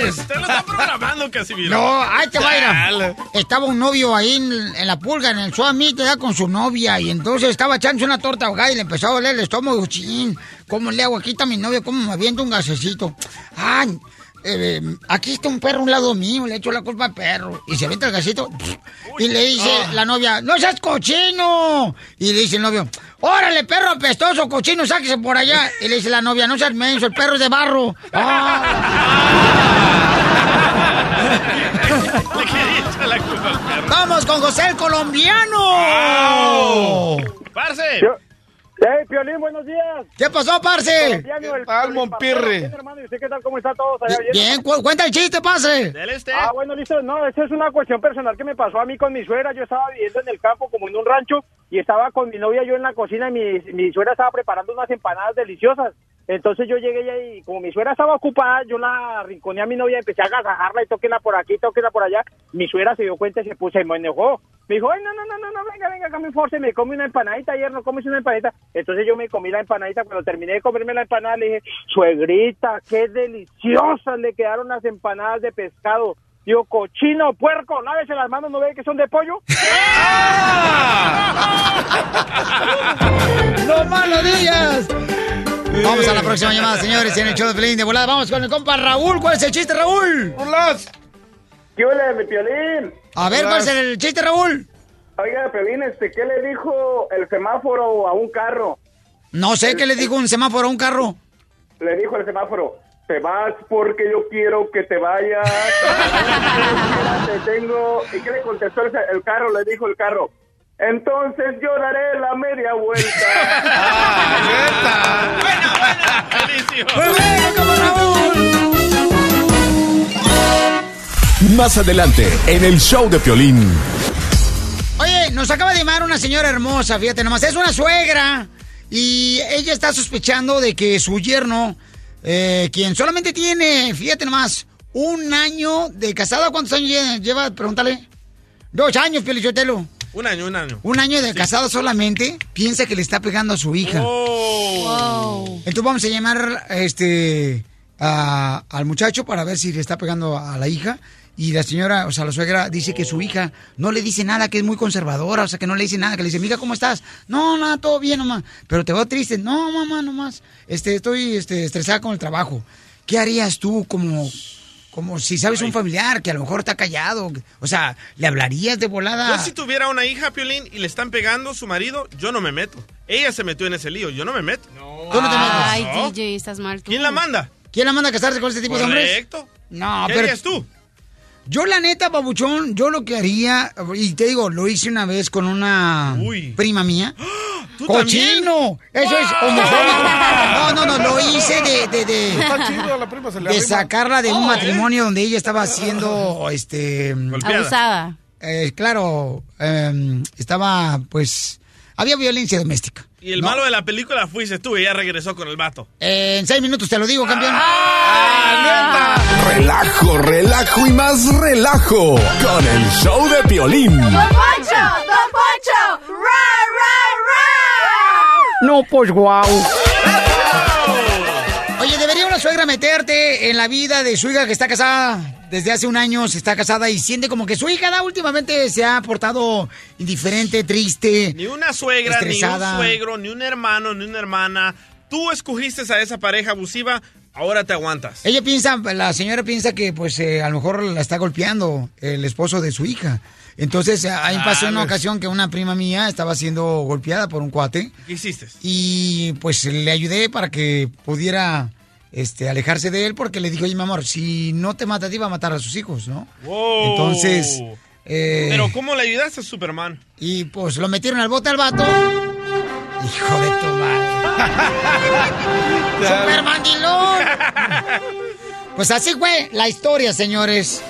¡Chistes! Te lo está programando, Casimiro. No, ahí te va a. Estaba un novio ahí en, en la pulga, en el Suami, te da con su novia. Y entonces estaba echándose una torta ahogada y le empezó a doler el estómago. Ching, ¿cómo le hago? Aquí está mi novia, ¿cómo me aviento un gasecito? Ay, eh, aquí está un perro a un lado mío, le echo la culpa al perro. Y se avienta el gasito. Y le dice Ah. la novia, ¡no seas cochino! Y le dice el novio, ¡órale, perro apestoso, cochino, sáquese por allá! Y le dice la novia, ¡no seas menso, el perro es de barro! Le quería echar la culpa al perro. ¡Vamos con José el colombiano! ¡Parce! ¡Hey, Piolín, buenos días! ¿Qué pasó, parce? El Monpirre? Bien, hermano, ¿y usted qué tal? ¿Cómo están todos allá? Bien, cu- cuenta el chiste, parce. Dele usted. Ah, bueno, listo. No, esa es una cuestión personal que me pasó a mí con mi suegra. Yo estaba viviendo en el campo, como en un rancho, y estaba con mi novia yo en la cocina y mi, mi suegra estaba preparando unas empanadas deliciosas. Entonces yo llegué y como mi suegra estaba ocupada, yo la rinconé a mi novia, empecé a agasajarla y tóquenla por aquí, tóquenla por allá. Mi suegra se dio cuenta y se puso y me enojó. Me dijo, ay, no, no, no, no, no, venga, venga, acá me force, me come una empanadita, ayer no comes una empanadita. Entonces yo me comí la empanadita, cuando terminé de comerme la empanada le dije, suegrita, qué deliciosas le quedaron las empanadas de pescado. Digo, cochino, puerco, lávese las manos, ¿no ve que son de pollo? ¡No más lo digas! Vamos a la próxima llamada, señores, en el show de Pelín de volada. Vamos con el compa Raúl. ¿Cuál es el chiste, Raúl? ¿Qué huele, mi piolín? A ver, ¿cuál es el chiste, Raúl? Oiga, Piolín, este, ¿qué le dijo el semáforo a un carro? No sé qué le dijo un semáforo a un carro. Le dijo el semáforo, te vas porque yo quiero que te vayas. te tengo. ¿Y qué le contestó el, el carro? Le dijo el carro, entonces yo daré la media vuelta. ¡Muy bueno, como Raúl! Más adelante, en el show de Piolín. Oye, nos acaba de llamar una señora hermosa, fíjate nomás. Es una suegra. Y ella está sospechando de que su yerno, eh, quien solamente tiene, fíjate nomás, un año de casada. ¿Cuántos años lle- lleva? Pregúntale. Dos años, Pelichotelo. Un año, un año. Un año de casada solamente, piensa que le está pegando a su hija. Oh. Entonces vamos a llamar este a- al muchacho para ver si le está pegando a la hija. Y la señora, o sea, la suegra dice que su hija no le dice nada, que es muy conservadora, o sea, que no le dice nada, que le dice, mija, ¿cómo estás? No, nada, todo bien, mamá. Pero te veo triste. No, mamá, nomás. Este, estoy este, estresada con el trabajo. ¿Qué harías tú como, como si sabes un familiar que a lo mejor está callado? O sea, ¿le hablarías de volada? Yo si tuviera una hija, Piolín, y le están pegando su marido, yo no me meto. Ella se metió en ese lío, yo no me meto. ¿Tú no te metes? Ay, No. DJ, estás mal tú. ¿Quién la manda? ¿Quién la manda a casarse con este tipo de hombres? Correcto. No, ¿Qué pero harías tú? Yo la neta, babuchón, yo lo que haría, y te digo, lo hice una vez con una prima mía. ¿Tú ¡Cochino! Eso es homofóbico. No, no, no, lo hice de, de, de, Está chido, a la prima se le de sacarla de un Oh, matrimonio donde ella estaba siendo, este... Golpeada. Abusada. Eh, claro, eh, estaba, pues, había violencia doméstica. Y el No. malo de la película fuiste tú y ella regresó con el vato. Eh, en seis minutos te lo digo, campeón. Relajo, relajo y más relajo. Con el show de Piolín. ¡Don Poncho! ¡Don Poncho! ¡Ra, ra, No, pues guau. Oye, ¿debería una suegra meterte en la vida de su hija que está casada? Desde hace un año se está casada y siente como que su hija da, últimamente se ha portado indiferente, triste. Ni una suegra, estresada. ni un suegro, ni un hermano, ni una hermana. Tú escogiste a esa pareja abusiva. Ahora te aguantas. Ella piensa, la señora piensa que pues eh, a lo mejor la está golpeando el esposo de su hija. Entonces, eh, ahí pasó una Ah, ocasión que una prima mía estaba siendo golpeada por un cuate ¿Qué hiciste? y pues le ayudé para que pudiera este, alejarse de él porque le dijo, oye, mi amor, si no te mata a ti, va a matar a sus hijos, ¿no? Wow. Entonces, eh, Pero ¿cómo le ayudaste a Superman? y pues lo metieron al bote al vato. Hijo de tu madre. ¡Super mandilón! Pues así fue la historia, señores.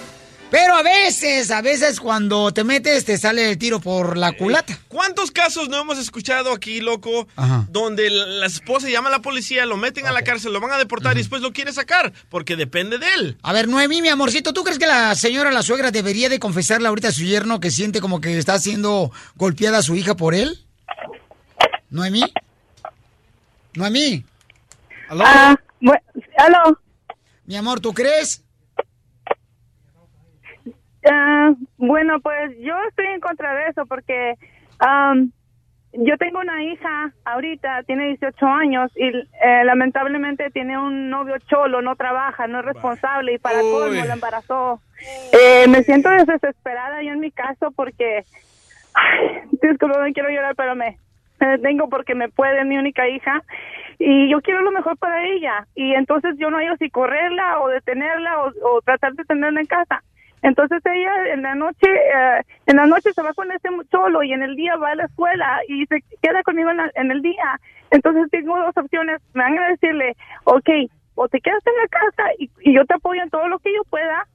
Pero a veces, a veces cuando te metes te sale el tiro por la culata. ¿Cuántos casos no hemos escuchado aquí, loco, Ajá. donde la esposa llama a la policía, lo meten a la cárcel, lo van a deportar y después lo quiere sacar? Porque depende de él. A ver, Noemí, mi amorcito, ¿tú crees que la señora, la suegra, debería de confesarle ahorita a su yerno que siente como que está siendo golpeada a su hija por él? ¿Noemí? ¿Noemí? ¿Aló? Ah, bu- ¿aló? Mi amor, ¿tú crees? Ah, bueno, pues yo estoy en contra de eso porque am, yo tengo una hija ahorita, tiene 18 años y eh, lamentablemente tiene un novio cholo, no trabaja, no es responsable y para Uy. colmo la embarazó. Eh, me siento desesperada yo en mi caso porque, ay, disculpa, no quiero llorar, pero me, me detengo porque me puede mi única hija y yo quiero lo mejor para ella y entonces yo no hallo si correrla o detenerla o, o tratar de tenerla en casa. Entonces ella en la noche, eh, en la noche se va con ese cholo y en el día va a la escuela y se queda conmigo en, la- en el día. Entonces tengo dos opciones. Me van a decirle, ok, o te quedas en la casa y, yo te apoyo en todo lo que yo pueda,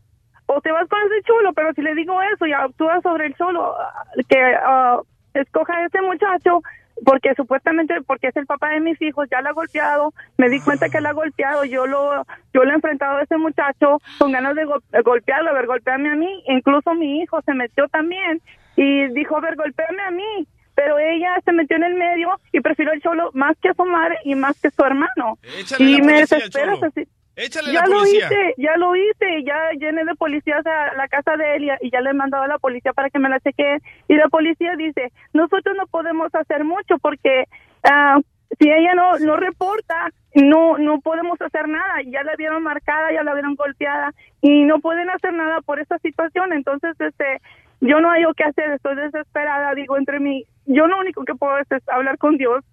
o te vas con ese chulo, pero si le digo eso y actúa sobre el chulo, ah, que ah, escoja a ese muchacho, porque supuestamente porque es el papá de mis hijos, ya la ha golpeado, me di cuenta que la ha golpeado, yo lo yo lo he enfrentado a ese muchacho con ganas de, go- de golpearlo, a ver, golpearme a mí, incluso mi hijo se metió también y dijo, a ver, golpearme a mí, pero ella se metió en el medio y prefirió el cholo más que a su madre y más que a su hermano. Échale y me policía al desespera cholo. así. Échale ya la lo hice, ya lo hice, ya llené de policías a la casa de él y, ya le he mandado a la policía para que me la chequeen. Y la policía dice, nosotros no podemos hacer mucho porque ah, si ella no, no reporta, no, no podemos hacer nada. Ya la vieron marcada, ya la vieron golpeada y no pueden hacer nada por esta situación. Entonces, este, yo no hay qué hacer, estoy desesperada, digo, entre mí, yo lo único que puedo es hablar con Dios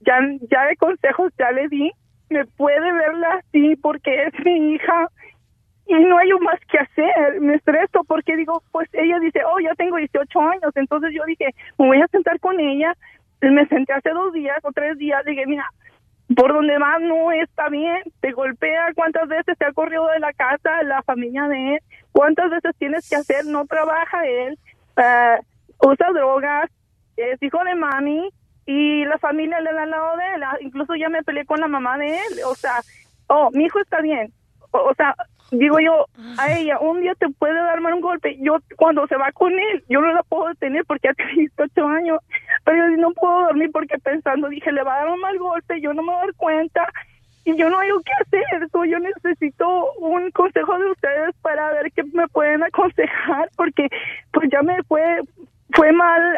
ya, ya de consejos ya le di, me puede verla así porque es mi hija y no hay más que hacer, me estreso porque digo, pues ella dice, oh, ya tengo 18 años, entonces yo dije, me voy a sentar con ella, me senté hace dos días o tres días, dije, mira, por donde más no está bien, te golpea, cuántas veces te ha corrido de la casa, la familia de él, cuántas veces tienes que hacer, no trabaja él, ah, usa drogas, es hijo de mami y la familia le da al lado de él, Ah, incluso ya me peleé con la mamá de él, o sea, oh, mi hijo está bien, o, o sea, digo yo a ella, un día te puede darme un golpe, yo cuando se va con él, yo no la puedo detener porque ya tiene 18 años, pero yo no puedo dormir porque pensando, dije, le va a dar un mal golpe, yo no me voy a dar cuenta, y yo no hay qué hacer, so, yo necesito un consejo de ustedes para ver qué me pueden aconsejar, porque pues ya me fue, fue mal,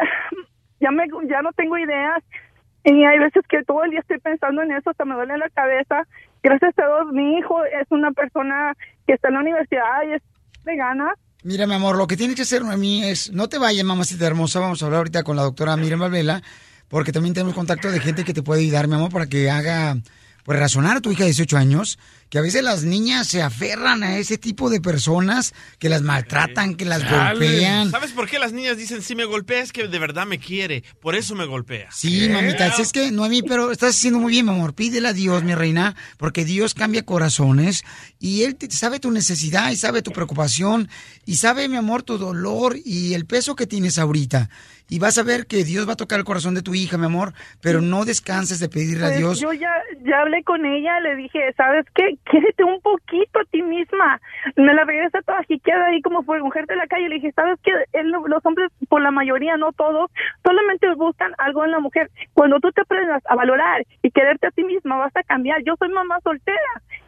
ya me, ya no tengo ideas, y hay veces que todo el día estoy pensando en eso, hasta me duele la cabeza. Gracias a Dios, mi hijo es una persona que está en la universidad y es vegana. Mira, mi amor, lo que tienes que hacer, Noemí, es no te vayas, mamacita hermosa. Vamos a hablar ahorita con la doctora Miriam Valvela, porque también tenemos contacto de gente que te puede ayudar, mi amor, para que haga, pues, razonar a tu hija de 18 años, que a veces las niñas se aferran a ese tipo de personas que las maltratan, que las golpean. ¿Sabes por qué las niñas dicen si me golpea es que de verdad me quiere? Por eso me golpea. Sí, mamita, si es que Noemí, pero estás haciendo muy bien, mi amor. Pídele a Dios, mi reina, porque Dios cambia corazones y Él te- sabe tu necesidad y sabe tu preocupación y sabe, mi amor, tu dolor y el peso que tienes ahorita. Y vas a ver que Dios va a tocar el corazón de tu hija, mi amor, pero no descanses de pedirle a Pues Dios. yo ya, ya hablé con ella, le dije, ¿sabes qué? Quiérete un poquito a ti misma. Me la regresa toda jiqueada ahí como fue mujer de la calle. Le dije, ¿sabes qué? Él- los hombres, por la mayoría, no todos, solamente buscan algo en la mujer. Cuando tú te aprendas a valorar y quererte a ti misma, vas a cambiar. Yo soy mamá soltera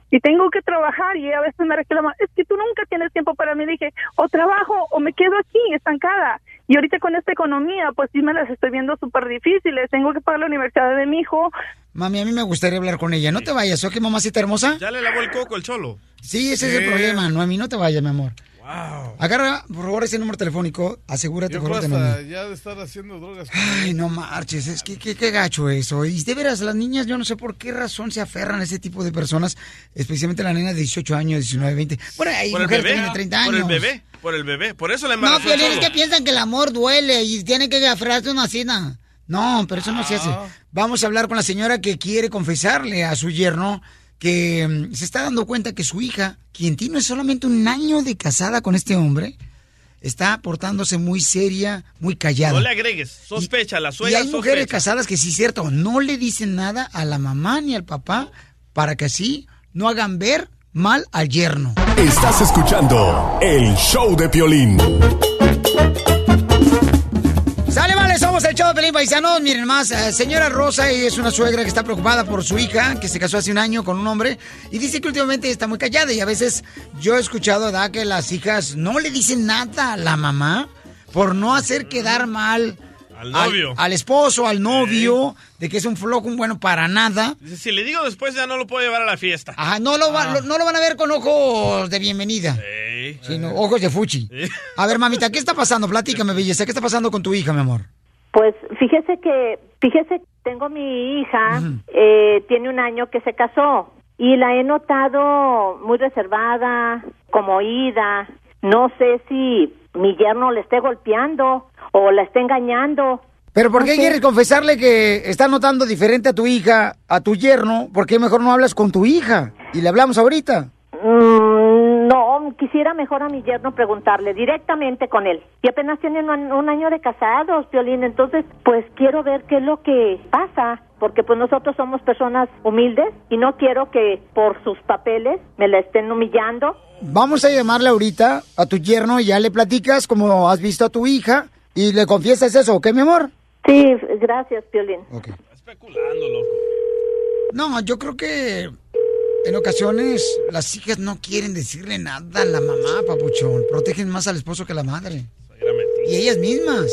y tengo que trabajar y a veces me reclama, es que tú nunca tienes tiempo para mí. Dije, o trabajo o me quedo aquí estancada. Y ahorita con esta economía, pues sí me las estoy viendo súper difíciles. Tengo que pagar la universidad de mi hijo. Mami, a mí me gustaría hablar con ella. No te vayas, ¿ok, mamacita hermosa? Ya le lavó el coco el cholo. Sí, ese es el problema. No, a mí no te vayas, mi amor. Agarra, por favor, ese número telefónico. Asegúrate, Yo por favor, no- ya de estar haciendo drogas. Ay, no marches, es que qué, qué gacho eso. Y de veras, las niñas, yo no sé por qué razón se aferran a ese tipo de personas, especialmente la nena de 18 años, 19, 20. Bueno, hay Por el mujeres bebé. también de 30 Por años. el bebé. Por el bebé. Por eso le No, embarazó el Piolín, es que piensan que el amor duele y tiene que aferrarse a una cena. No, pero eso no se hace. Vamos a hablar con la señora que quiere confesarle a su yerno que mm, se está dando cuenta que su hija, quien tiene solamente un año de casada con este hombre, está portándose muy seria, muy callada. No le agregues. Sospecha, la Y suegra hay mujeres casadas que sí es cierto, no le dicen nada a la mamá ni al papá para que así no hagan ver mal al yerno. Estás escuchando el show de Piolín. Somos el show de Pelín Paisanos. Miren más, eh, señora Rosa es una suegra que está preocupada por su hija, que se casó hace un año con un hombre, y dice que últimamente está muy callada. Y a veces yo he escuchado, ¿verdad?, que las hijas no le dicen nada a la mamá por no hacer quedar mal Al novio. al esposo, al novio, de que es un flojo, un bueno para nada. Si le digo después, ya no lo puedo llevar a la fiesta. Ajá, no lo, va- lo- no lo van a ver con ojos de bienvenida, sino ojos de fuchi. A ver, mamita, ¿qué está pasando? Platícame, belleza, ¿qué está pasando con tu hija, mi amor? Pues fíjese que, fíjese, tengo mi hija, eh, tiene un año que se casó y la he notado muy reservada, como ida. No sé si mi yerno le esté golpeando o la esté engañando. Pero ¿por qué sé. quieres confesarle que está notando diferente a tu hija, a tu yerno? ¿Por qué mejor no hablas con tu hija? Y le hablamos ahorita. Mm, no, quisiera mejor a mi yerno preguntarle directamente con él. Y apenas tienen un, un año de casados, Violín, entonces pues quiero ver qué es lo que pasa, porque pues nosotros somos personas humildes y no quiero que por sus papeles me la estén humillando. Vamos a llamarle ahorita a tu yerno y ya le platicas como has visto a tu hija y le confiesas eso, ¿ok, mi amor? Sí, gracias, Violín. Especulando, loco. No, yo creo que en ocasiones las hijas no quieren decirle nada a la mamá, papuchón. Protegen más al esposo que a la madre. Y ellas mismas.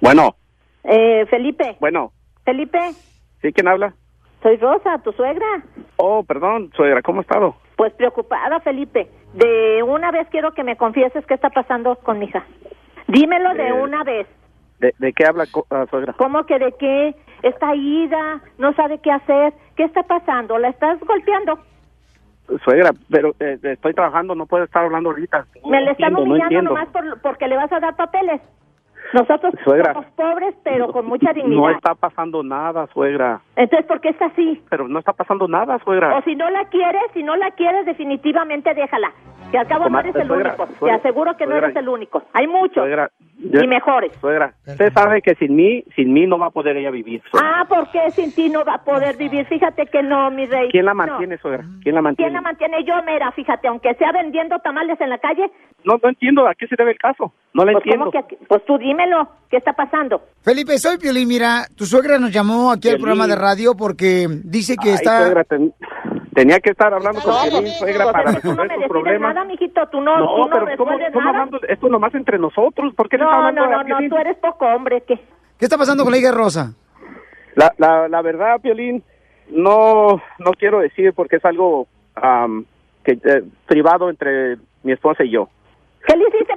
Bueno, Eh, Felipe, bueno, Felipe, ¿sí quién habla? soy Rosa, tu suegra. Oh, perdón, suegra, ¿cómo ha estado? Pues preocupada, Felipe. De una vez quiero que me confieses qué está pasando con mi hija. Dímelo de Eh, una vez. ¿De, de qué habla, ah, suegra? ¿Cómo que de qué? Está ida, no sabe qué hacer. ¿Qué está pasando? ¿La estás golpeando? Suegra, pero eh, estoy trabajando, no puedo estar hablando ahorita. Me le están no humillando nomás por, porque le vas a dar papeles. Nosotros Suegra. somos pobres, pero con mucha No dignidad. está pasando nada, suegra. Entonces, ¿por qué está así? Pero no está pasando nada, suegra. O si no la quieres, si no la quieres, definitivamente déjala. Que al cabo no Comadre, eres el suegra, único. Te suegra, aseguro que no eres el único. Hay muchos. Suegra, yo- Y mejores. Suegra, usted sabe que sin mí, sin mí no va a poder ella vivir. suegra. Ah, ¿por qué sin ti no va a poder vivir? Fíjate que no, mi rey. ¿Quién la No. mantiene, suegra? ¿Quién la mantiene? ¿Quién la mantiene? Yo, mira, fíjate, aunque sea vendiendo tamales en la calle, No, no entiendo a qué se debe el caso. No la pues, entiendo. ¿cómo que aquí? pues tú dímelo, ¿qué está pasando? Felipe, soy Piolín. Mira, tu suegra nos llamó aquí al Piolín. programa de radio porque dice que Ay, está... suegra, ten- tenía que estar hablando con No, Piolín, suegra, para tú no resolver me problemas. nada, mijito, tú no, No, tú no pero ¿cómo nada. hablando? Esto nomás entre nosotros. ¿Por qué le está No, hablando no, a no, no, Piolín? tú eres poco hombre, ¿qué? ¿Qué está pasando con la hija Rosa? La, la, la verdad, Piolín, no, no quiero decir porque es algo am, que, eh, privado entre mi esposa y yo. ¿Qué le hiciste?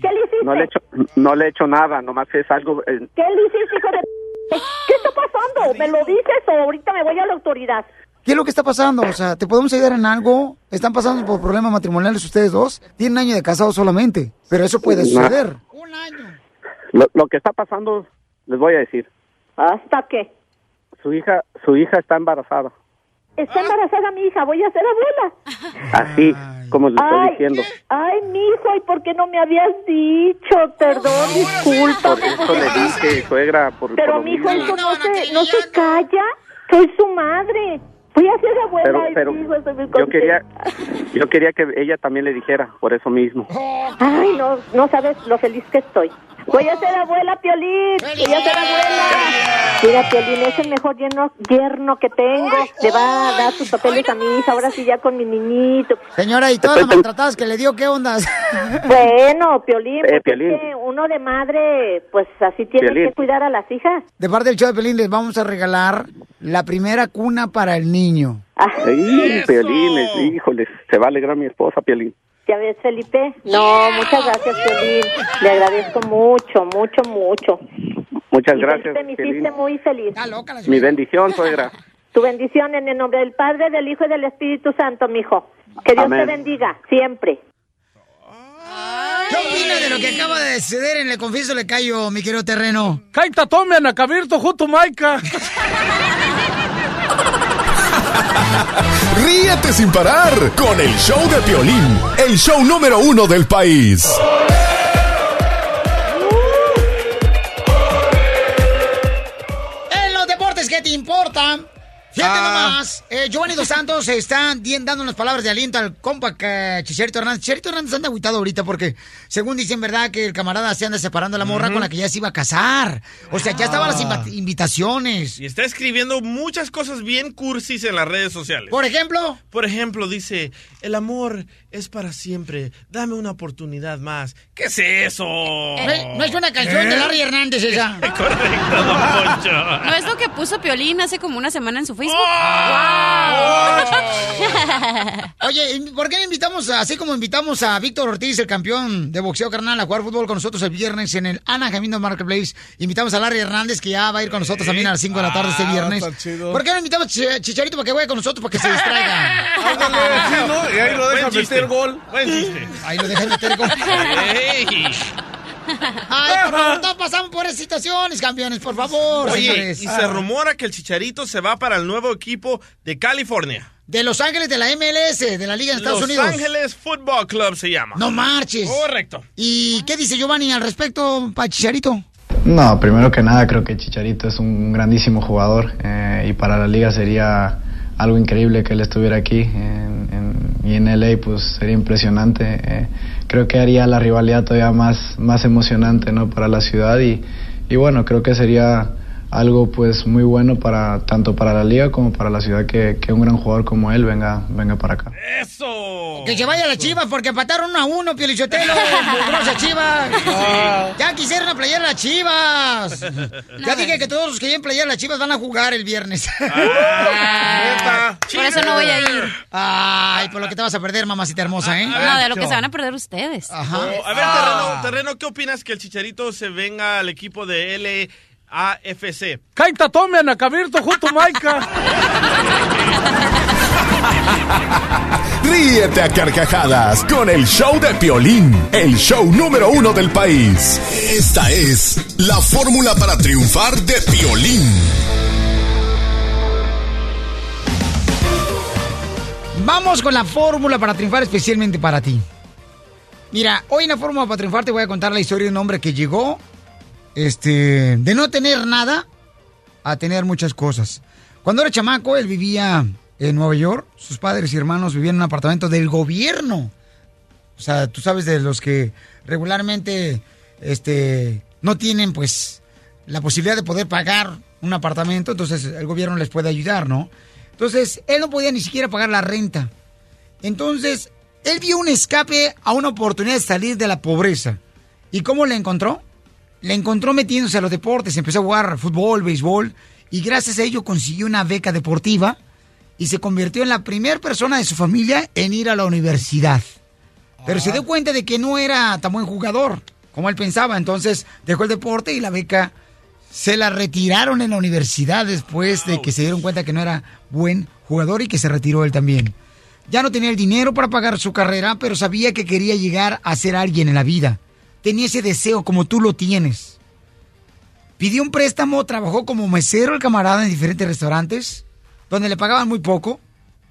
¿Qué le hiciste? No le he hecho, no le he hecho nada, nomás es algo... eh, ¿Qué le hiciste, hijo de... ¿Qué está pasando? ¿Me lo dices o ahorita me voy a la autoridad? ¿Qué es lo que está pasando? O sea, ¿te podemos ayudar en algo? ¿Están pasando por problemas matrimoniales ustedes dos? Tienen un año de casados solamente, pero eso puede suceder. lo, lo que está pasando, les voy a decir. ¿Hasta qué? Su hija, su hija está embarazada. Está embarazada mi hija, voy a ser abuela. Así, como les estoy diciendo. ay, mi hijo, ¿y por qué no me habías dicho? Perdón, Por discúlpame. eso le dije, suegra, por, por Pero mi hijo, eso no se, no se calla. Soy su madre. Voy a ser abuela Pero, mi hijo, estoy muy yo quería, yo quería que ella también le dijera, por eso mismo. Ay, no, no sabes lo feliz que estoy. Voy a ser abuela, Piolín. Voy a ser abuela. Mira, Piolín, es el mejor yerno, yerno que tengo. Le va a dar sus papeles a mi hija, ahora sí ya con mi niñito. Señora, ¿y todas las maltratadas que le dio qué ondas? Bueno, Piolín, Eh, pues es Piolín. uno de madre, pues así tiene Piolín. que cuidar a las hijas. De parte del show de Pelín les vamos a regalar la primera cuna para el niño. Ay, Piolín, híjole, se va a alegrar mi esposa, Piolín. ¿Ya ves, Felipe? No, muchas gracias, Piolín. Le agradezco mucho, mucho, mucho. Muchas Y gracias, Felipe, me Piolín. hiciste muy feliz. Mi bendición, suegra. Tu bendición en el nombre del Padre, del Hijo y del Espíritu Santo, mijo. Que Dios Amén. te bendiga siempre. ¿Qué opina de lo que acaba de suceder en el confieso le callo, mi querido terreno? Kaita tome anacabirto junto Maica. Ríete sin parar con el show de Piolín, el show número uno del país. En los deportes que te importan. Fíjate Ah. nomás, eh, Giovanni Dos Santos está dando unas palabras de aliento al compa que Chicharito Hernández. Chicharito Hernández anda agüitado ahorita porque, según dicen, ¿verdad? Que el camarada se anda separando la morra con la que ya se iba a casar. O sea, ya estaban las inva- invitaciones. Y está escribiendo muchas cosas bien cursis en las redes sociales. Por ejemplo. Por ejemplo, dice, el amor es para siempre, dame una oportunidad más. ¿Qué es eso? No es- no es una canción de Larry Hernández esa. Correcto, don Poncho. ¿No es lo que puso Piolín hace como una semana en su Facebook? Oye, ¿y ¿por qué no invitamos, así como invitamos a Víctor Ortiz, el campeón de boxeo carnal, a jugar fútbol con nosotros el viernes en el Anaheim Indoor Marketplace? Invitamos a Larry Hernández, que ya va a ir con nosotros también a las 5 de la tarde este Ah, viernes. chido. ¿Por qué no invitamos a Ch- Chicharito para que vaya con nosotros, para que se distraiga? Ándale, sí, ¿no? Y ahí lo deja. Meter gol. Buen chiste. Ahí lo dejan meter gol. Ey. Ay, por favor, no pasamos por esas situaciones, campeones, por favor, Oye, señores. y se rumora que el Chicharito se va para el nuevo equipo de California. De Los Ángeles, de la MLS, de la Liga de Estados Los Unidos. Ángeles Football Club se llama. No marches. Correcto. ¿Y qué dice Giovanni al respecto, pa Chicharito? No, primero que nada creo que Chicharito es un grandísimo jugador eh, y para la liga sería algo increíble que él estuviera aquí en- y en LA pues sería impresionante. eh, creo que haría la rivalidad todavía más, más emocionante ¿no? para la ciudad y, y bueno, creo que sería algo pues muy bueno para tanto para la liga como para la ciudad que, que un gran jugador como él venga, venga para acá. ¡Eso! Que se vaya a las chivas porque empataron uno a uno, Piolichotelo. Mugrosa chivas. Ya quisieron a playar las chivas. Ya dije que todos los que quieren playar las chivas van a jugar el viernes. Por eso no voy a ir. Ay, por lo que te vas a perder, mamacita hermosa, ¿eh? No, de lo que se van a perder ustedes. Ajá. Oh, a ver, terreno, terreno, ¿qué opinas que el Chicharito se venga al equipo de LAFC? Kaita tome anacabirto junto Maica. Ríete a carcajadas con el show de Piolín, el show número uno del país. Esta es la fórmula para triunfar de Piolín. Vamos con la fórmula para triunfar especialmente para ti. Mira, hoy en la fórmula para triunfar te voy a contar la historia de un hombre que llegó este, de no tener nada a tener muchas cosas. Cuando era chamaco, él vivía en Nueva York. Sus padres y hermanos vivían en un apartamento del gobierno. O sea, tú sabes de los que regularmente este, no tienen, pues, la posibilidad de poder pagar un apartamento. Entonces, el gobierno les puede ayudar, ¿no? Entonces, él no podía ni siquiera pagar la renta. Entonces, él vio un escape a una oportunidad de salir de la pobreza. ¿Y cómo le encontró? Le encontró metiéndose a los deportes, empezó a jugar fútbol, béisbol, y gracias a ello consiguió una beca deportiva y se convirtió en la primera persona de su familia en ir a la universidad. Pero se dio cuenta de que no era tan buen jugador como él pensaba, entonces dejó el deporte y la beca se la retiraron en la universidad después de que se dieron cuenta que no era buen jugador y que se retiró él también. Ya no tenía el dinero para pagar su carrera, pero sabía que quería llegar a ser alguien en la vida. Tenía ese deseo como tú lo tienes. Pidió un préstamo, trabajó como mesero el camarada en diferentes restaurantes, donde le pagaban muy poco.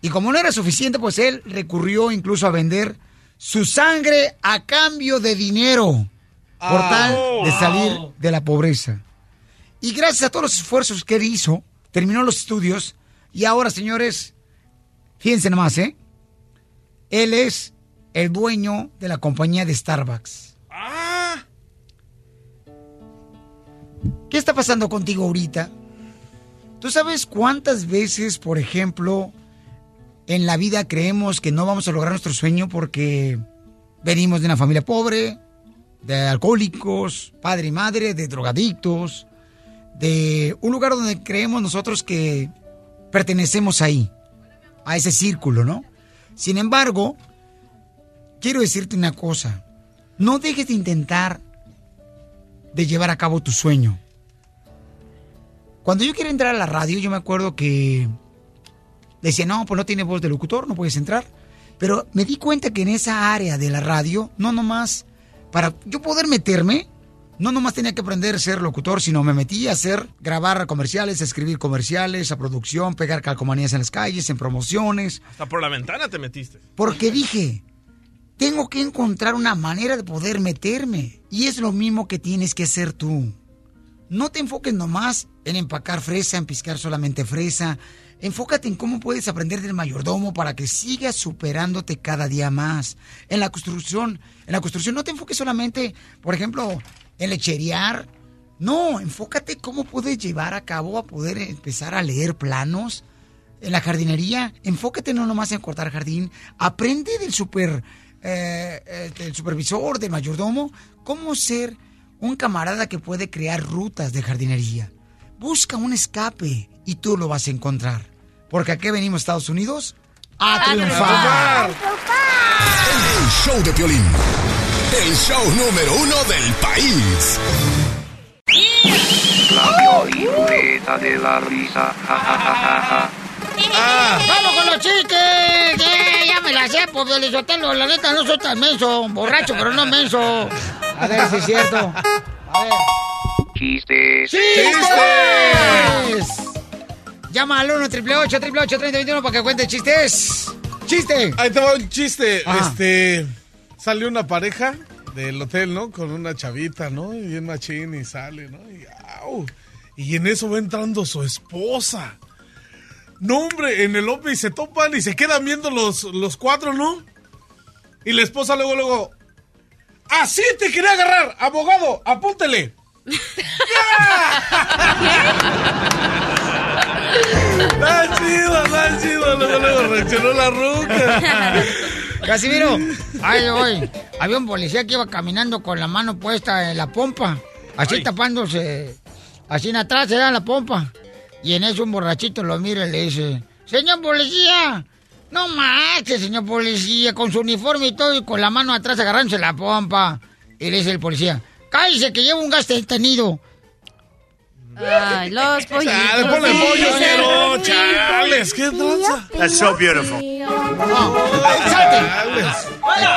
Y como no era suficiente, pues él recurrió incluso a vender su sangre a cambio de dinero por Ah. tal de Wow. salir de la pobreza. Y gracias a todos los esfuerzos que él hizo, terminó los estudios y ahora, señores, fíjense nomás, ¿eh? Él es el dueño de la compañía de Starbucks. ¿Qué está pasando contigo ahorita? ¿Tú sabes cuántas veces, por ejemplo, en la vida creemos que no vamos a lograr nuestro sueño porque venimos de una familia pobre, de alcohólicos, padre y madre, de drogadictos, de un lugar donde creemos nosotros que pertenecemos ahí, a ese círculo, ¿no? Sin embargo, quiero decirte una cosa, no dejes de intentar de llevar a cabo tu sueño. Cuando yo quería entrar a la radio, yo me acuerdo que decía, no, pues no tiene voz de locutor, no puedes entrar. Pero me di cuenta que en esa área de la radio, no nomás, para yo poder meterme, no nomás tenía que aprender a ser locutor, sino me metí a hacer, grabar comerciales, a escribir comerciales, a producción, pegar calcomanías en las calles, en promociones. Hasta por la ventana te metiste. Porque dije, tengo que encontrar una manera de poder meterme. Y es lo mismo que tienes que hacer tú. No te enfoques nomás en empacar fresa, en piscar solamente fresa. Enfócate en cómo puedes aprender del mayordomo para que sigas superándote cada día más. En la construcción, en la construcción no te enfoques solamente, por ejemplo, en lecherear. No, enfócate cómo puedes llevar a cabo a poder empezar a leer planos. En la jardinería, enfócate no nomás en cortar jardín. Aprende del super, eh, eh, del supervisor, del mayordomo, cómo ser un camarada que puede crear rutas de jardinería. Busca un escape y tú lo vas a encontrar. Porque aquí venimos, Estados Unidos, a triunfar. El show de Piolín. El show número uno del país. La violeta de la risa. Ja, ja, ja, ja, ja. ¡Vamos con los chistes! ¡Eh, ya me la sé, pues, Felizotelo. La neta, no soy tan menso. Borracho, pero no menso. A ver si es cierto. A ver. Chistes. ¡Chistes! Llama al 1 888 888 3021 para que cuente chistes. ¡Chiste! Ahí te va un chiste. Ajá. Este. Salió una pareja del hotel, ¿no? Con una chavita, ¿no? Y bien machín y sale, ¿no? Y, au. y en eso va entrando su esposa. No, hombre, en el lobby se topan y se quedan viendo los, los cuatro, ¿no? Y la esposa luego, luego. ¡Así te quería agarrar! ¡Abogado, apúntele! ¡Está chido, está chido! Luego, luego reaccionó la ruca. Casimiro, ay, hoy había un policía que iba caminando con la mano puesta en la pompa, así tapándose, así en atrás era la pompa. Y en eso un borrachito lo mira y le dice, señor policía, no manches, señor policía, con su uniforme y todo y con la mano atrás agarrándose la pompa. Y le dice el policía, cállese que lleva un gas detenido. Ay, los pollitos. ¡Chale, ponle pollo! ¡Chales! ¿Qué tranza? That's so beautiful.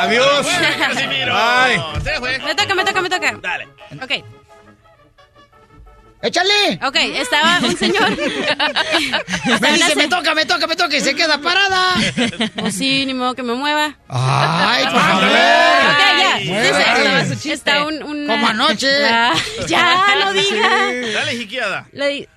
¡Adiós! ¡Ay! Me toca, me toca, me toca. Dale. Ok. ¡Échale! Ok, estaba un señor. Me dice, me toca, me toca, me toca y se queda parada. Pues sí, ni modo que me mueva. Ay, por favor. Ok, ya. Dice, está un, un- Como anoche. Ya, ya, no diga. Dale, jiquiada. Le, di-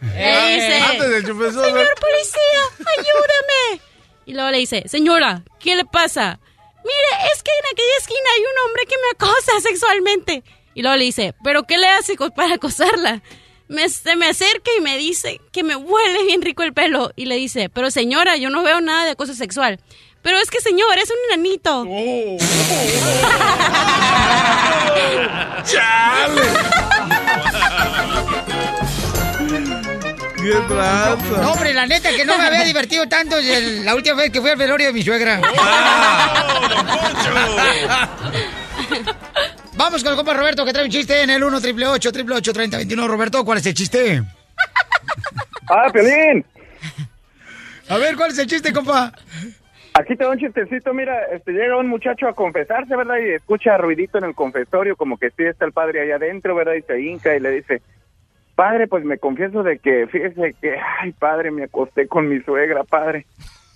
le Eh, dice, antes del chupezón, señor policía, ayúdame. Y luego le dice, señora, ¿qué le pasa? Mire, es que en aquella esquina hay un hombre que me acosa sexualmente. Y luego le dice, ¿pero qué le hace para acosarla? Me, se me acerca y me dice que me huele bien rico el pelo. Y le dice, pero señora, yo no veo nada de acoso sexual. Pero es que señor, es un enanito. ¡Chale! ¡Qué tranza! No, hombre, la neta que no me había divertido tanto desde la última vez que fui al velorio de mi suegra. Vamos con el compa Roberto que trae un chiste en el 1 888 888 3021 Roberto, ¿cuál es el chiste? ¡Ah, Pelín! A ver, ¿cuál es el chiste, compa? Aquí te doy un chistecito, mira, este llega un muchacho a confesarse, ¿verdad? Y escucha ruidito en el confesorio, como que sí está el padre allá adentro, ¿verdad? Y se hinca y le dice, padre, pues me confieso de que, fíjese que, ay, padre, me acosté con mi suegra, padre.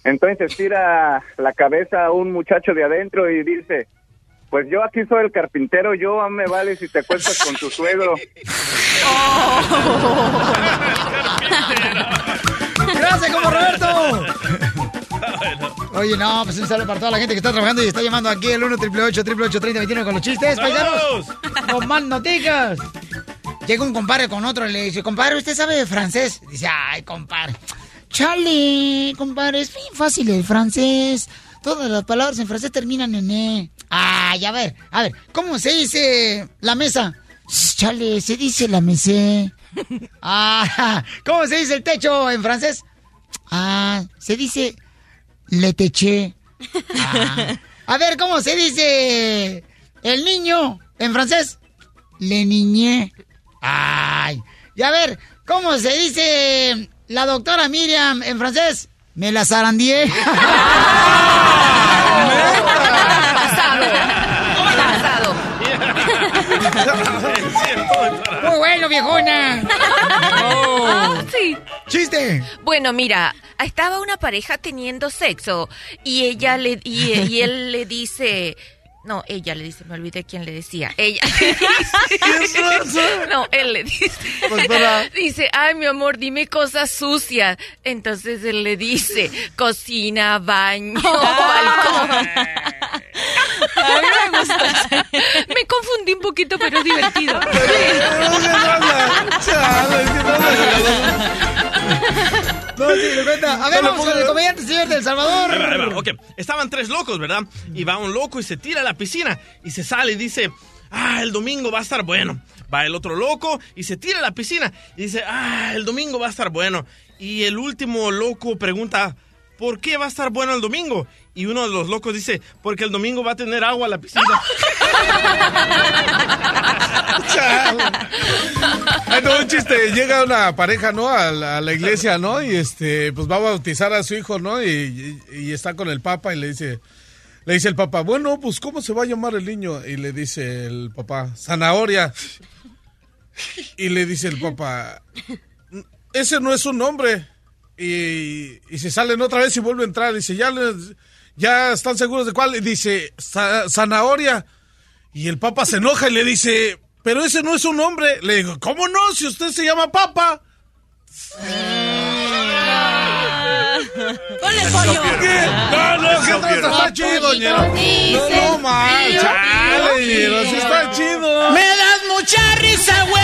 Entonces tira la cabeza a un muchacho de adentro y dice, pues yo aquí soy el carpintero, yo me vale si te acuestas con tu suegro. ¡Gracias, como Roberto! Oye, no, pues un saludo para toda la gente que está trabajando y está llamando aquí el 1 888 888 3021 con los chistes, paisanos. Con más noticias. llega un compadre con otro y le dice, compadre, ¿usted sabe francés? Dice, ay, compadre. Chale, compadre, es bien fácil el francés. Todas las palabras en francés terminan en E. Ay, a ver, a ver, ¿cómo se dice la mesa? Chale, se dice la mesa. Ah, ¿cómo se dice el techo en francés? Ah, se dice le teché. Ah. A ver, ¿cómo se dice el niño en francés? Le niñé. Ay. Y a ver, ¿cómo se dice la doctora Miriam en francés? Me la zarandié. Bueno, mira, estaba una pareja teniendo sexo y ella le y, y él le dice no, ella le dice, me olvidé quién le decía. Ella le dice. No, él le dice. Doctora. Dice, ay, mi amor, dime cosas sucias. Entonces él le dice, cocina, baño, balcón. Me gusta. Me confundí un poquito, pero es divertido. No, sí, le cuenta. A ver, No vamos con el comediante señor del Salvador. Ahí va, ahí va, ok. Estaban tres locos, ¿verdad? Y va un loco y se tira a la piscina y se sale y dice, ah, el domingo va a estar bueno. Va el otro loco y se tira a la piscina y dice, ah, el domingo va a estar bueno. Y el último loco pregunta, ¿por qué va a estar bueno el domingo? Y uno de los locos dice, porque el domingo va a tener agua la piscina. Ay, no, un chiste. Llega una pareja, ¿no? A la, a la iglesia, ¿no? Y este, pues va a bautizar a su hijo, ¿no? Y, y- y está con el papa y le dice, le dice el papa, bueno, pues ¿cómo se va a llamar el niño? Y le dice el papá, zanahoria. Y le dice el papa, ese no es un nombre. Y, y se salen otra vez y vuelve a entrar. Dice, ya, les- ya están seguros de cuál. Y dice, "Za- zanahoria. Y el papa se enoja y le dice, pero ese no es un nombre. Le digo, ¿cómo no? Si usted se llama papa. Ponle pollo. ¿Qué? No, no, ¿qué tranza? Está chido, ñero. No, no, mal, chale, ñero, sí está chido. ¡Me das mucha risa, güey!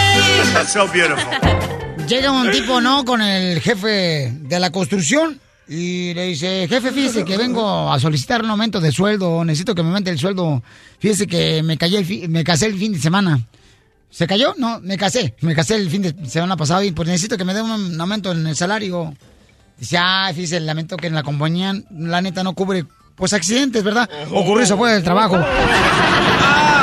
So beautiful. Llega un tipo, ¿no? Con el jefe de la construcción y le dice, jefe, fíjese que vengo a solicitar un aumento de sueldo, necesito que me aumente el sueldo. Fíjese que me, callé el fi- me casé el fin de semana. ¿Se cayó? No, me casé. Me casé el fin de semana pasado y pues necesito que me dé un aumento en el salario. Dice, ah, fíjese, lamento que en la compañía, la neta, no cubre, pues, accidentes, ¿verdad? Ocurrió eso fue del trabajo.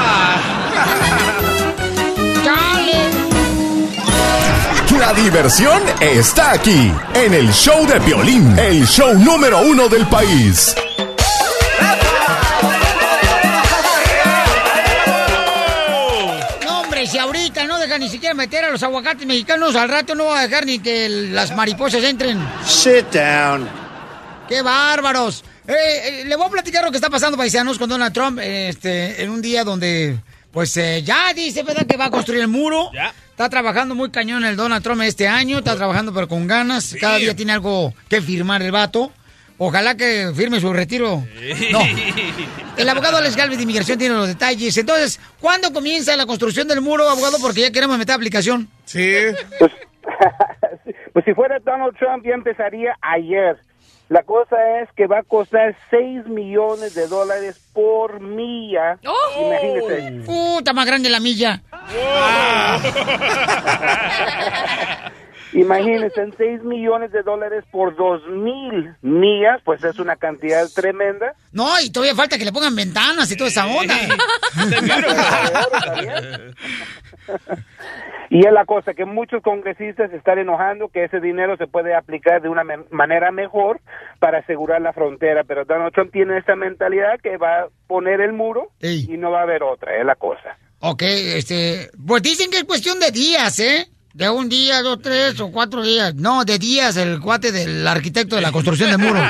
La diversión está aquí, en el show de violín, el show número uno del país. No, hombre, si ahorita no deja ni siquiera meter a los aguacates mexicanos, al rato no va a dejar ni que el- las mariposas entren. Sit down. ¡Qué bárbaros! Eh, eh, le voy a platicar lo que está pasando, paisanos, con Donald Trump este, en un día donde, pues, eh, ya dice, ¿verdad?, que va a construir el muro. Está trabajando muy cañón el Donald Trump este año, está trabajando pero con ganas. Cada día tiene algo que firmar el vato. Ojalá que firme su retiro. No. El abogado Alex Galvez de Inmigración tiene los detalles. Entonces, ¿cuándo comienza la construcción del muro, abogado? Porque ya queremos meter aplicación. Sí. Pues si fuera Donald Trump ya empezaría ayer. La cosa es que va a costar 6 millones de dólares por milla. Imagínese. Uh, está más grande la milla. Imagínense, en 6 millones de dólares por 2 mil millas, pues es una cantidad tremenda. No, y todavía falta que le pongan ventanas y toda esa onda. Y es la cosa que muchos congresistas están enojando que ese dinero se puede aplicar de una me- manera mejor para asegurar la frontera, pero Donald Trump tiene esta mentalidad que va a poner el muro y no va a haber otra, es la cosa. Ok, este, pues dicen que es cuestión de días, ¿eh? De un día, dos, tres o cuatro días. No, de días, el cuate del arquitecto de la construcción del muro.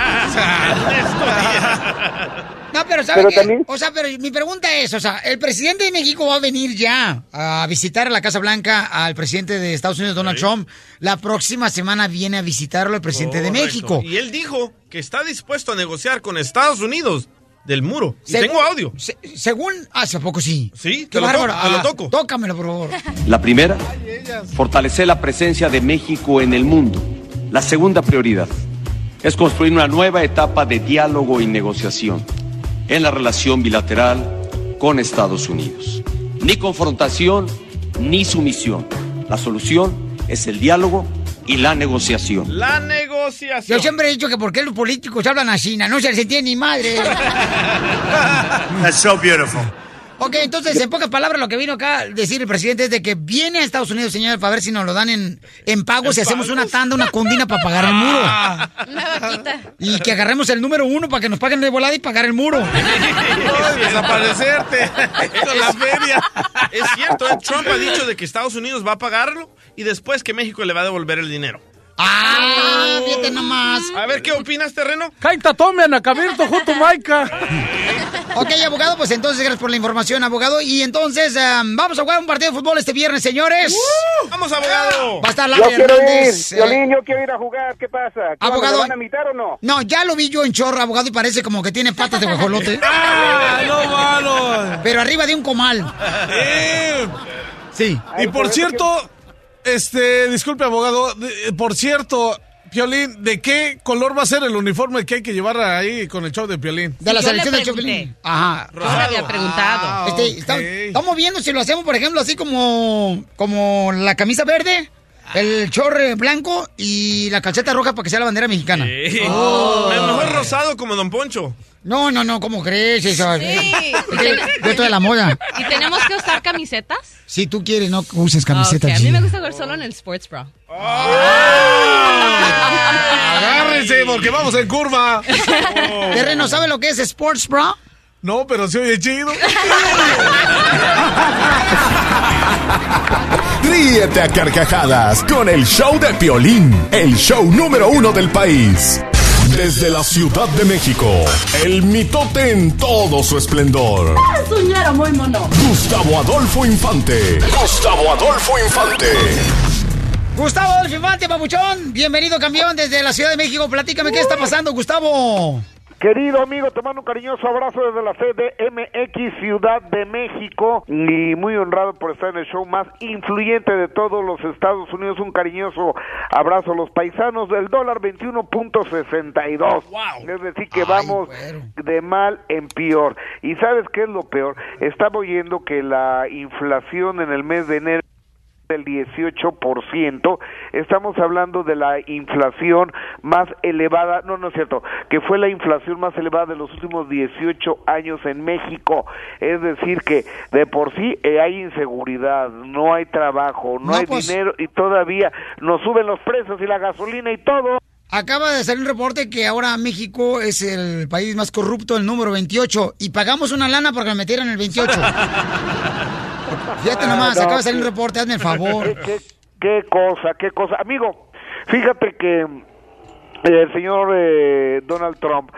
No, pero ¿sabe Pero qué? también- O sea, pero mi pregunta es, o sea, el presidente de México va a venir ya a visitar a la Casa Blanca al presidente de Estados Unidos, Donald Trump. La próxima semana viene a visitarlo el presidente de Correcto. México. Y él dijo que está dispuesto a negociar con Estados Unidos del muro. Y tengo audio. se- según... ¿Hace poco sí? Sí, te lo bárbaro. toco, te lo Ah, toco. Tócamelo, por favor. La primera, fortalecer la presencia de México en el mundo. La segunda prioridad es construir una nueva etapa de diálogo y negociación en la relación bilateral con Estados Unidos. Ni confrontación ni sumisión. La solución es el diálogo y la negociación. La negociación. Yo siempre he dicho que por qué los políticos hablan así, no se les entiende ni madre. That's so beautiful. Ok, entonces, en pocas palabras, lo que vino acá a decir el presidente es de que viene a Estados Unidos, señor, para ver si nos lo dan en, en pagos y hacemos una tanda, una condina para pagar el muro. Una vaquita. Y que agarremos el número uno para que nos paguen de volada y pagar el muro. desaparecerte con la feria. Es cierto, ¿eh? Trump ha dicho de que Estados Unidos va a pagarlo y después que México le va a devolver el dinero. Ah, fíjate nomás. A ver, ¿qué opinas, terreno? Kaita tome anacabirto junto Maica. Ok, abogado, pues entonces gracias por la información, abogado. Y entonces, eh, vamos a jugar un partido de fútbol este viernes, señores. ¡Vamos, abogado! Va a estar Yo Larry quiero ir, eh, Violín, yo quiero ir a jugar, ¿qué pasa? ¿Qué Abogado. ¿Me van a invitar o no? No, ya lo vi yo en chorro, abogado, y parece como que tiene patas de guajolote. ¡Ah, no malo! Pero arriba de un comal. Eh, Sí. Y por cierto, este, disculpe, abogado, de- por cierto, Piolín, ¿de qué color va a ser el uniforme que hay que llevar ahí con el show de Piolín? De la Yo le selección de. Chopin. Ajá. Yo le había preguntado. Este, está- Estamos viendo si lo hacemos, por ejemplo, así como, como la camisa verde, el chorre blanco y la calceta roja para que sea la bandera mexicana. Sí. Oh. El mejor rosado como Don Poncho. No, no, no, ¿cómo crees eso? Sí. De la moda. ¿Y tenemos que usar camisetas? Si tú quieres, no uses camisetas. A mí me gusta jugar solo en el sports bra. Agárrense, porque vamos en curva. Terreno, ¿sabe lo que es sports bra? No, pero se oye chido. Ríete a carcajadas con el show de Piolín, el show número uno del país. Desde la Ciudad de México, el mitote en todo su esplendor. Suñero muy mono. Gustavo Adolfo Infante. Gustavo Adolfo Infante. Gustavo Adolfo Infante, papuchón. Bienvenido, campeón, desde la Ciudad de México. Platícame qué está pasando, Gustavo. Querido amigo, te mando un cariñoso abrazo desde la CDMX Ciudad de México y muy honrado por estar en el show más influyente de todos los Estados Unidos. Un cariñoso abrazo a los paisanos del dólar 21.62. Es decir, que vamos de mal en peor. ¿Y sabes qué es lo peor? Estaba oyendo que la inflación en el mes de enero del 18%, estamos hablando de la inflación más elevada, no, no es cierto, que fue la inflación más elevada de los últimos 18 años en México, es decir, que de por sí eh, hay inseguridad, no hay trabajo, no, No, hay pues- dinero y todavía nos suben los precios y la gasolina y todo. Acaba de salir un reporte que ahora México es el país más corrupto, el número 28, y pagamos una lana porque me metieran el 28. Fíjate nomás, Ah, no, acaba de salir un reporte, hazme el favor. ¿Qué, qué, qué cosa, qué cosa. Amigo, fíjate que eh, el señor eh, Donald Trump,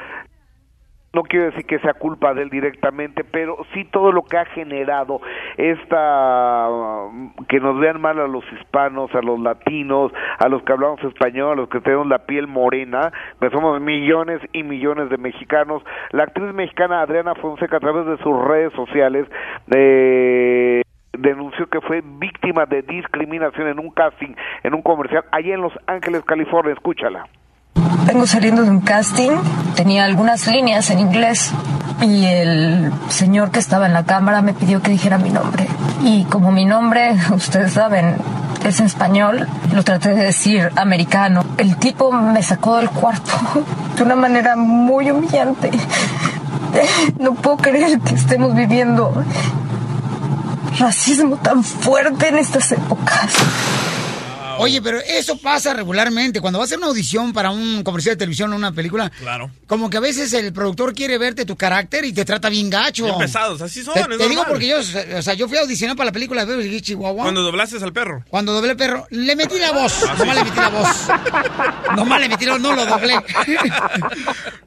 no quiero decir que sea culpa de él directamente, pero sí todo lo que ha generado esta que nos vean mal a los hispanos, a los latinos, a los que hablamos español, a los que tenemos la piel morena, que somos millones y millones de mexicanos. La actriz mexicana Adriana Fonseca a través de sus redes sociales eh, denunció que fue víctima de discriminación en un casting, en un comercial, allá en Los Ángeles, California. Escúchala. Vengo saliendo de un casting, tenía algunas líneas en inglés y el señor que estaba en la cámara me pidió que dijera mi nombre. Y como mi nombre, ustedes saben, es en español, lo traté de decir americano. El tipo me sacó del cuarto de una manera muy humillante. No puedo creer que estemos viviendo racismo tan fuerte en estas épocas. Oye, pero eso pasa regularmente. Cuando vas a hacer una audición para un comercial de televisión o una película, Claro. como que a veces el productor quiere verte tu carácter y te trata bien gacho. Bien pesados, así son, Te, es te digo porque yo, o sea, yo fui a audicionar para la película de Beverly Chihuahua. Cuando doblaste al perro. Cuando doblé el perro, le metí la voz. Ah, Nomás le metí la voz. Nomás le metí la voz, no lo doblé.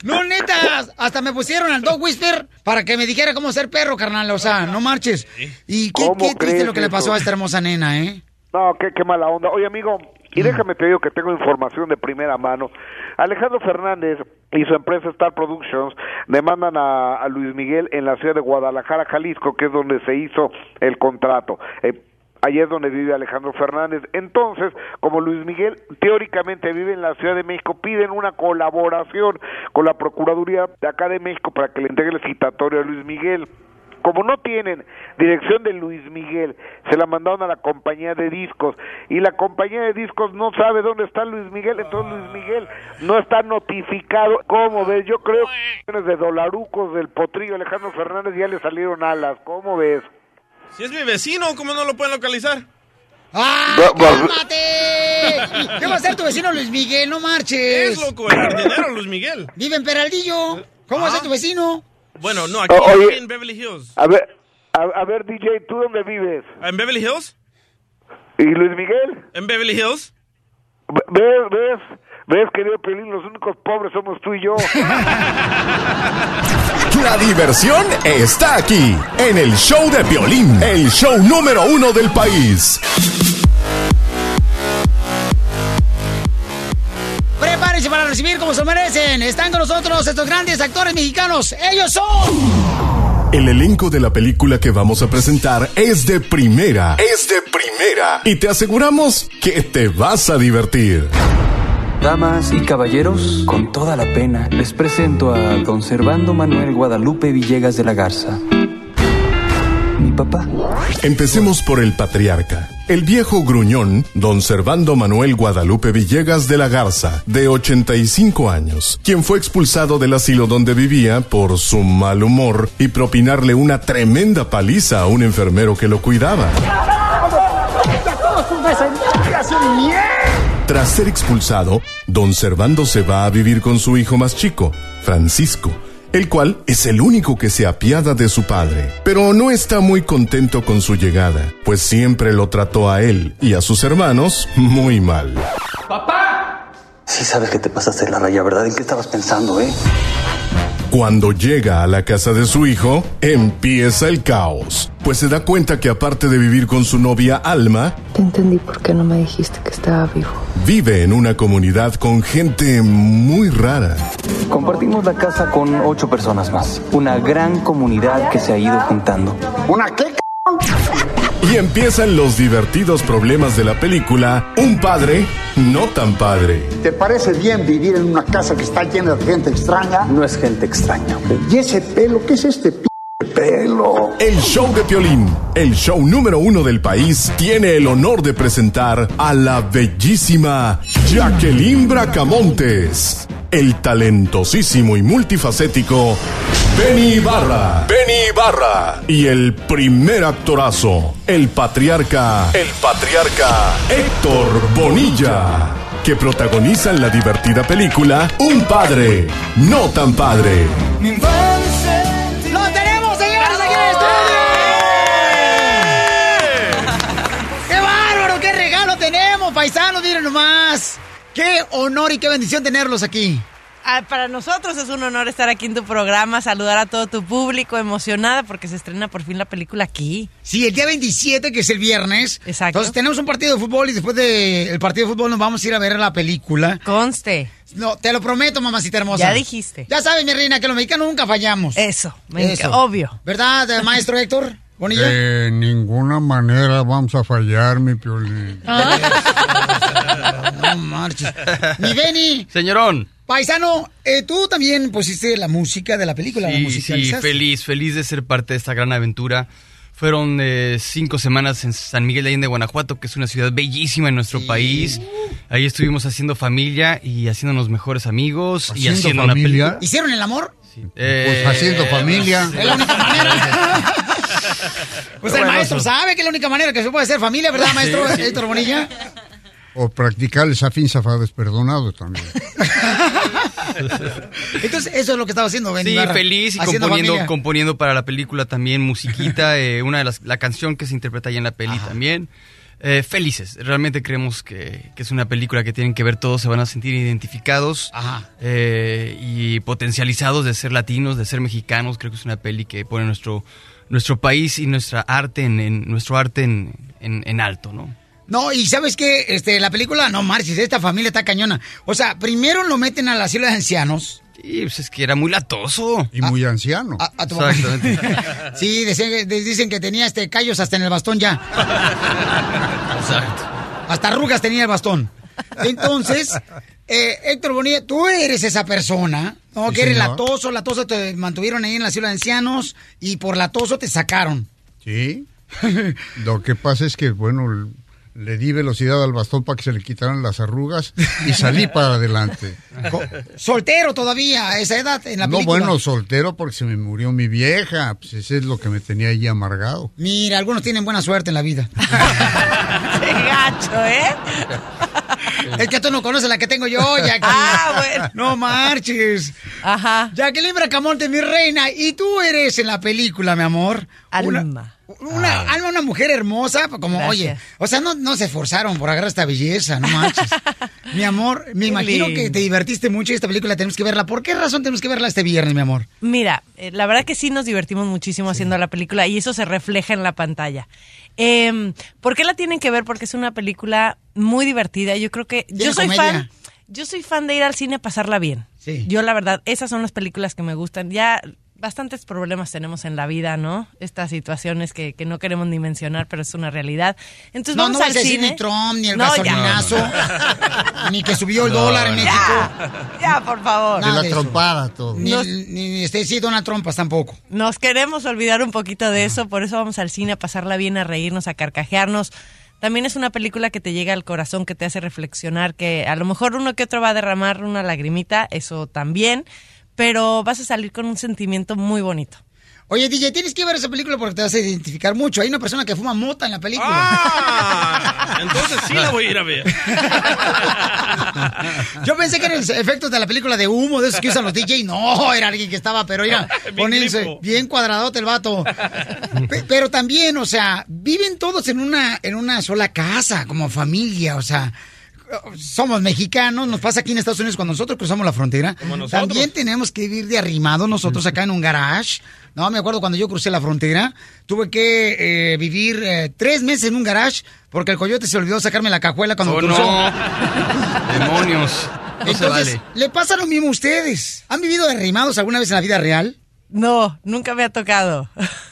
No, neta, hasta me pusieron al Dog Whisper para que me dijera cómo ser perro, carnal. O sea, no marches. Y qué, ¿Cómo qué triste lo que le pasó a esta hermosa nena, ¿eh? No, qué, qué mala onda. Oye, amigo, Y déjame te digo que tengo información de primera mano. Alejandro Fernández y su empresa Star Productions demandan a, a Luis Miguel en la ciudad de Guadalajara, Jalisco, que es donde se hizo el contrato. Eh, Allí es donde vive Alejandro Fernández. Entonces, como Luis Miguel teóricamente vive en la Ciudad de México, piden una colaboración con la Procuraduría de acá de México para que le entregue el citatorio a Luis Miguel. Como no tienen dirección de Luis Miguel, se la mandaron a la compañía de discos y la compañía de discos no sabe dónde está Luis Miguel, entonces Luis Miguel no está notificado. ¿Cómo ves? Yo creo que de dolarucos del potrillo Alejandro Fernández ya le salieron alas. ¿Cómo ves? Si es mi vecino, ¿cómo no lo pueden localizar? ¡Ah, cálmate! ¿Qué va a hacer tu vecino Luis Miguel? No marches. Es loco, el jardinero Luis Miguel. Vive en Peraldillo. ¿Cómo va a ser tu vecino? Bueno, no, aquí, O- oye. aquí en Beverly Hills. A ver, a, a ver, DJ, ¿tú dónde vives? ¿En Beverly Hills? ¿Y Luis Miguel? ¿En Beverly Hills? Ve- ¿Ves, ves? ¿Ves, querido Pelín? Los únicos pobres somos tú y yo. La diversión está aquí, en el show de violín, el show número uno del país. Prepárense para recibir como se merecen. Están con nosotros estos grandes actores mexicanos. Ellos son. El elenco de la película que vamos a presentar es de primera. Es de primera. Y te aseguramos que te vas a divertir. Damas y caballeros, con toda la pena, les presento a don Servando Manuel Guadalupe Villegas de la Garza. Mi papá. Empecemos por el patriarca. El viejo gruñón, don Servando Manuel Guadalupe Villegas de la Garza, de 85 años, quien fue expulsado del asilo donde vivía por su mal humor y propinarle una tremenda paliza a un enfermero que lo cuidaba. Tras ser expulsado, don Servando se va a vivir con su hijo más chico, Francisco, el cual es el único que se apiada de su padre. Pero no está muy contento con su llegada, pues siempre lo trató a él y a sus hermanos muy mal. Sí sabes que te pasaste la raya, ¿verdad? ¿En qué estabas pensando, eh? Cuando llega a la casa de su hijo, empieza el caos, pues se da cuenta que aparte de vivir con su novia Alma, Te entendí por qué no me dijiste que estaba vivo. vive en una comunidad con gente muy rara. Compartimos la casa con ocho personas más. Una gran comunidad que se ha ido juntando. ¿Una qué? Y empiezan los divertidos problemas de la película Un padre no tan padre. ¿Te parece bien vivir en una casa que está llena de gente extraña? No es gente extraña. ¿Y ese pelo? ¿Qué es este p pelo? El show de Piolín, el show número uno del país, tiene el honor de presentar a la bellísima Jacqueline Bracamontes, el talentosísimo y multifacético Benny Ibarra. Benny Ibarra. Y el primer actorazo, el patriarca, el patriarca Héctor Bonilla, que protagonizan la divertida película Un padre, no tan padre. Paisanos! Miren nomás. ¡Qué honor y qué bendición tenerlos aquí! Ah, para nosotros es un honor estar aquí en tu programa, saludar a todo tu público, emocionada porque se estrena por fin la película aquí. Sí, el día 27, que es el viernes. Exacto. Entonces tenemos un partido de fútbol y después del partido de fútbol nos vamos a ir a ver la película. Conste. No, te lo prometo, mamacita hermosa. Ya dijiste. Ya sabes, mi reina, que los mexicanos nunca fallamos. Eso, enca- obvio. ¿Verdad, maestro Héctor? Bonilla. De ninguna manera vamos a fallar, mi piolín. No marches. Mi Benny. Señorón. Paisano, eh, tú también pusiste la música de la película, la Sí, sí, musicalizaste. feliz, feliz de ser parte de esta gran aventura. Fueron eh, cinco semanas en San Miguel de Allende, Guanajuato, que es una ciudad bellísima en nuestro país. Ahí estuvimos haciendo familia y haciéndonos mejores amigos y ¿Haciendo haciendo familia? una. ¿Hicieron el amor? Eh, Pues haciendo familia. Es la única manera. Pues el Bueno, maestro eso. sabe que es la única manera que se puede hacer familia, ¿verdad, maestro Sí, sí. Héctor Bonilla? O practicar el Safin Zafades perdonado también. Entonces, eso es lo que estaba haciendo Benny Sí, feliz y componiendo, familia. componiendo para la película también musiquita, eh, una de las la canción que se interpreta ahí en la peli también. Eh, felices, realmente creemos que, que es una película que tienen que ver todos, se van a sentir identificados eh, y potencializados de ser latinos, de ser mexicanos. Creo que es una peli que pone nuestro, nuestro país y nuestra arte en, en- nuestro arte en, en- en alto, ¿no? No, y ¿sabes qué? Este, la película, no marches, esta familia está cañona. O sea, primero lo meten al asilo de ancianos. Sí, pues es que era muy latoso. Y muy anciano. A, a tu papá. Sí, dicen que tenía este callos hasta en el bastón ya. Exacto. Hasta arrugas tenía el bastón. Entonces, eh, Héctor Bonilla, tú eres esa persona, ¿no? Sí, que eres señor. latoso, latoso te mantuvieron ahí en la ciudad de ancianos y por latoso te sacaron. Sí. Lo que pasa es que, bueno, le di velocidad al bastón para que se le quitaran las arrugas y salí para adelante. Soltero todavía a esa edad en la No, película. bueno, soltero porque se me murió mi vieja. Pues ese es lo que me tenía ahí amargado. Mira, algunos tienen buena suerte en la vida. Qué gacho, ¿eh? Es que tú no conoces la que tengo yo, Jackie. Ah, bueno. No marches. Ajá. Jacqueline Bracamonte, mi reina, y tú eres en la película, mi amor. Alma. Una, una, Alma, una mujer hermosa, como, Gracias. oye, o sea, no, no se esforzaron por agarrar esta belleza, no manches. mi amor, me imagino que te divertiste mucho y esta película tenemos que verla. ¿Por qué razón tenemos que verla este viernes, mi amor? Mira, eh, la verdad que sí nos divertimos muchísimo haciendo la película y eso se refleja en la pantalla. Eh, ¿Por qué la tienen que ver? Porque es una película muy divertida. Yo creo que yo soy comedia. fan. Yo soy fan de ir al cine a pasarla bien. Sí. Yo la verdad, esas son las películas que me gustan. Ya bastantes problemas tenemos en la vida, ¿no? Estas situaciones que, que no queremos ni mencionar, pero es una realidad. Entonces no, vamos no al decir cine. ni Trump, ni el No, gasolinazo, ni que subió el dólar en México. Ya, ya, por favor. De Nada la de eso. trompada, todo. Ni, Nos- ni, ni este, sí, Donald Trump tampoco. Nos queremos olvidar un poquito de eso, por eso vamos al cine a pasarla bien, a reírnos, a carcajearnos. También es una película que te llega al corazón, que te hace reflexionar, que a lo mejor uno que otro va a derramar una lagrimita, eso también, pero vas a salir con un sentimiento muy bonito. Oye, DJ, tienes que ver esa película porque te vas a identificar mucho. Hay una persona que fuma mota en la película. Ah, entonces sí la voy a ir a ver. Yo pensé que eran efectos de la película de humo, de esos que usan los DJ. No, era alguien que estaba, pero mira, grifo. bien cuadradote el vato. Pe- Pero también, o sea, viven todos en una, en una sola casa, como familia, o sea. Somos mexicanos, nos pasa aquí en Estados Unidos cuando nosotros cruzamos la frontera. Como nosotros. También tenemos que vivir de arrimados nosotros acá en un garage. No, me acuerdo cuando yo crucé la frontera, tuve que eh, vivir eh, tres meses en un garage porque el coyote se olvidó sacarme la cajuela cuando Oh, cruzó. no. Demonios. No se vale. ¿le pasa lo mismo a ustedes? ¿Han vivido derrimados alguna vez en la vida real? No, nunca me ha tocado.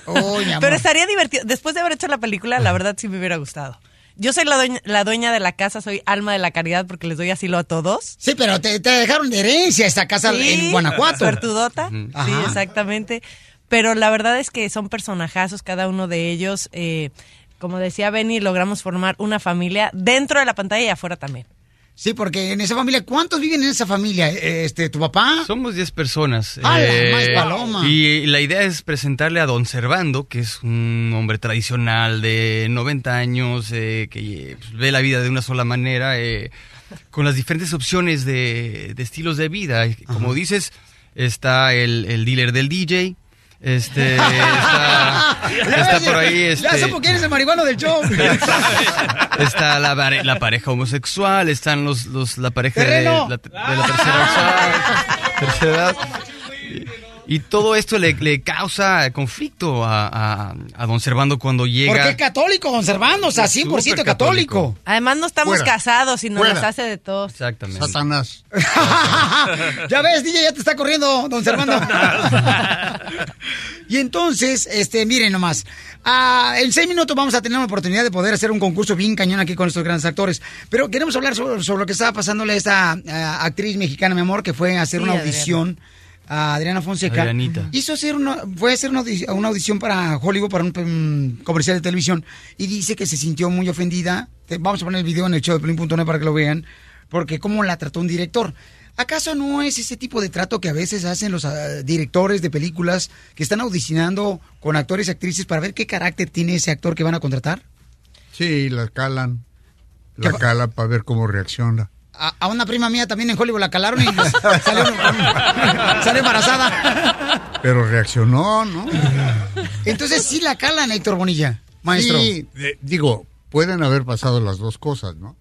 Oh, mi amor. Pero estaría divertido. Después de haber hecho la película, la verdad sí me hubiera gustado. Yo soy la dueña, la dueña de la casa, soy alma de la caridad porque les doy asilo a todos. Sí, pero te, te dejaron de herencia esta casa Sí, en Guanajuato. Suertudota. Sí, exactamente. Pero la verdad es que son personajazos cada uno de ellos. Eh, como decía Benny, logramos formar una familia dentro de la pantalla y afuera también. Sí, porque en esa familia, ¿cuántos viven en esa familia? Eh, Este, ¿tu papá? Somos 10 personas. eh, ¡Hala, más paloma! Y la idea es presentarle a don Servando, que es un hombre tradicional de 90 años, eh, que pues, ve la vida de una sola manera, eh, con las diferentes opciones de, de estilos de vida. Como dices, está el, el dealer del DJ. Este está, está por ahí Ya este, supo quién es el marihuano del show. está la, la pareja homosexual están los, los la pareja de, la, de la tercera, tercera edad y, todo esto le, le causa conflicto a, a, a don Servando cuando llega Porque es católico, conservando, o sea, 100% Súper católico. Además, no estamos Fuera. casados y nos Fuera. hace de todos. exactamente Satanás. ya ves, DJ, ya te está corriendo, don Servando. y entonces, este, miren nomás. ah, en seis minutos vamos a tener la oportunidad de poder hacer un concurso bien cañón aquí con estos grandes actores. Pero queremos hablar sobre, sobre lo que estaba pasándole a esta ah, actriz mexicana, mi amor, que fue a hacer Sí, una Adriana. A Adriana Fonseca Adrianita. hizo hacer una, fue a hacer una, audi- una audición para Hollywood, para un mm, comercial de televisión, y dice que se sintió muy ofendida. Te- vamos a poner el video en el show de Pelín.net para que lo vean, porque cómo la trató un director. ¿Acaso no es ese tipo de trato que a veces hacen los ah, directores de películas que están audicionando con actores y actrices para ver qué carácter tiene ese actor que van a contratar? Sí, la calan. ¿Qué La pa- cala para ver cómo reacciona. A, a una prima mía también en Hollywood la calaron y salió, salió embarazada. Pero reaccionó, ¿no? Entonces sí la calan, Héctor Bonilla, maestro. Sí, de- digo, pueden haber pasado las dos cosas, ¿no?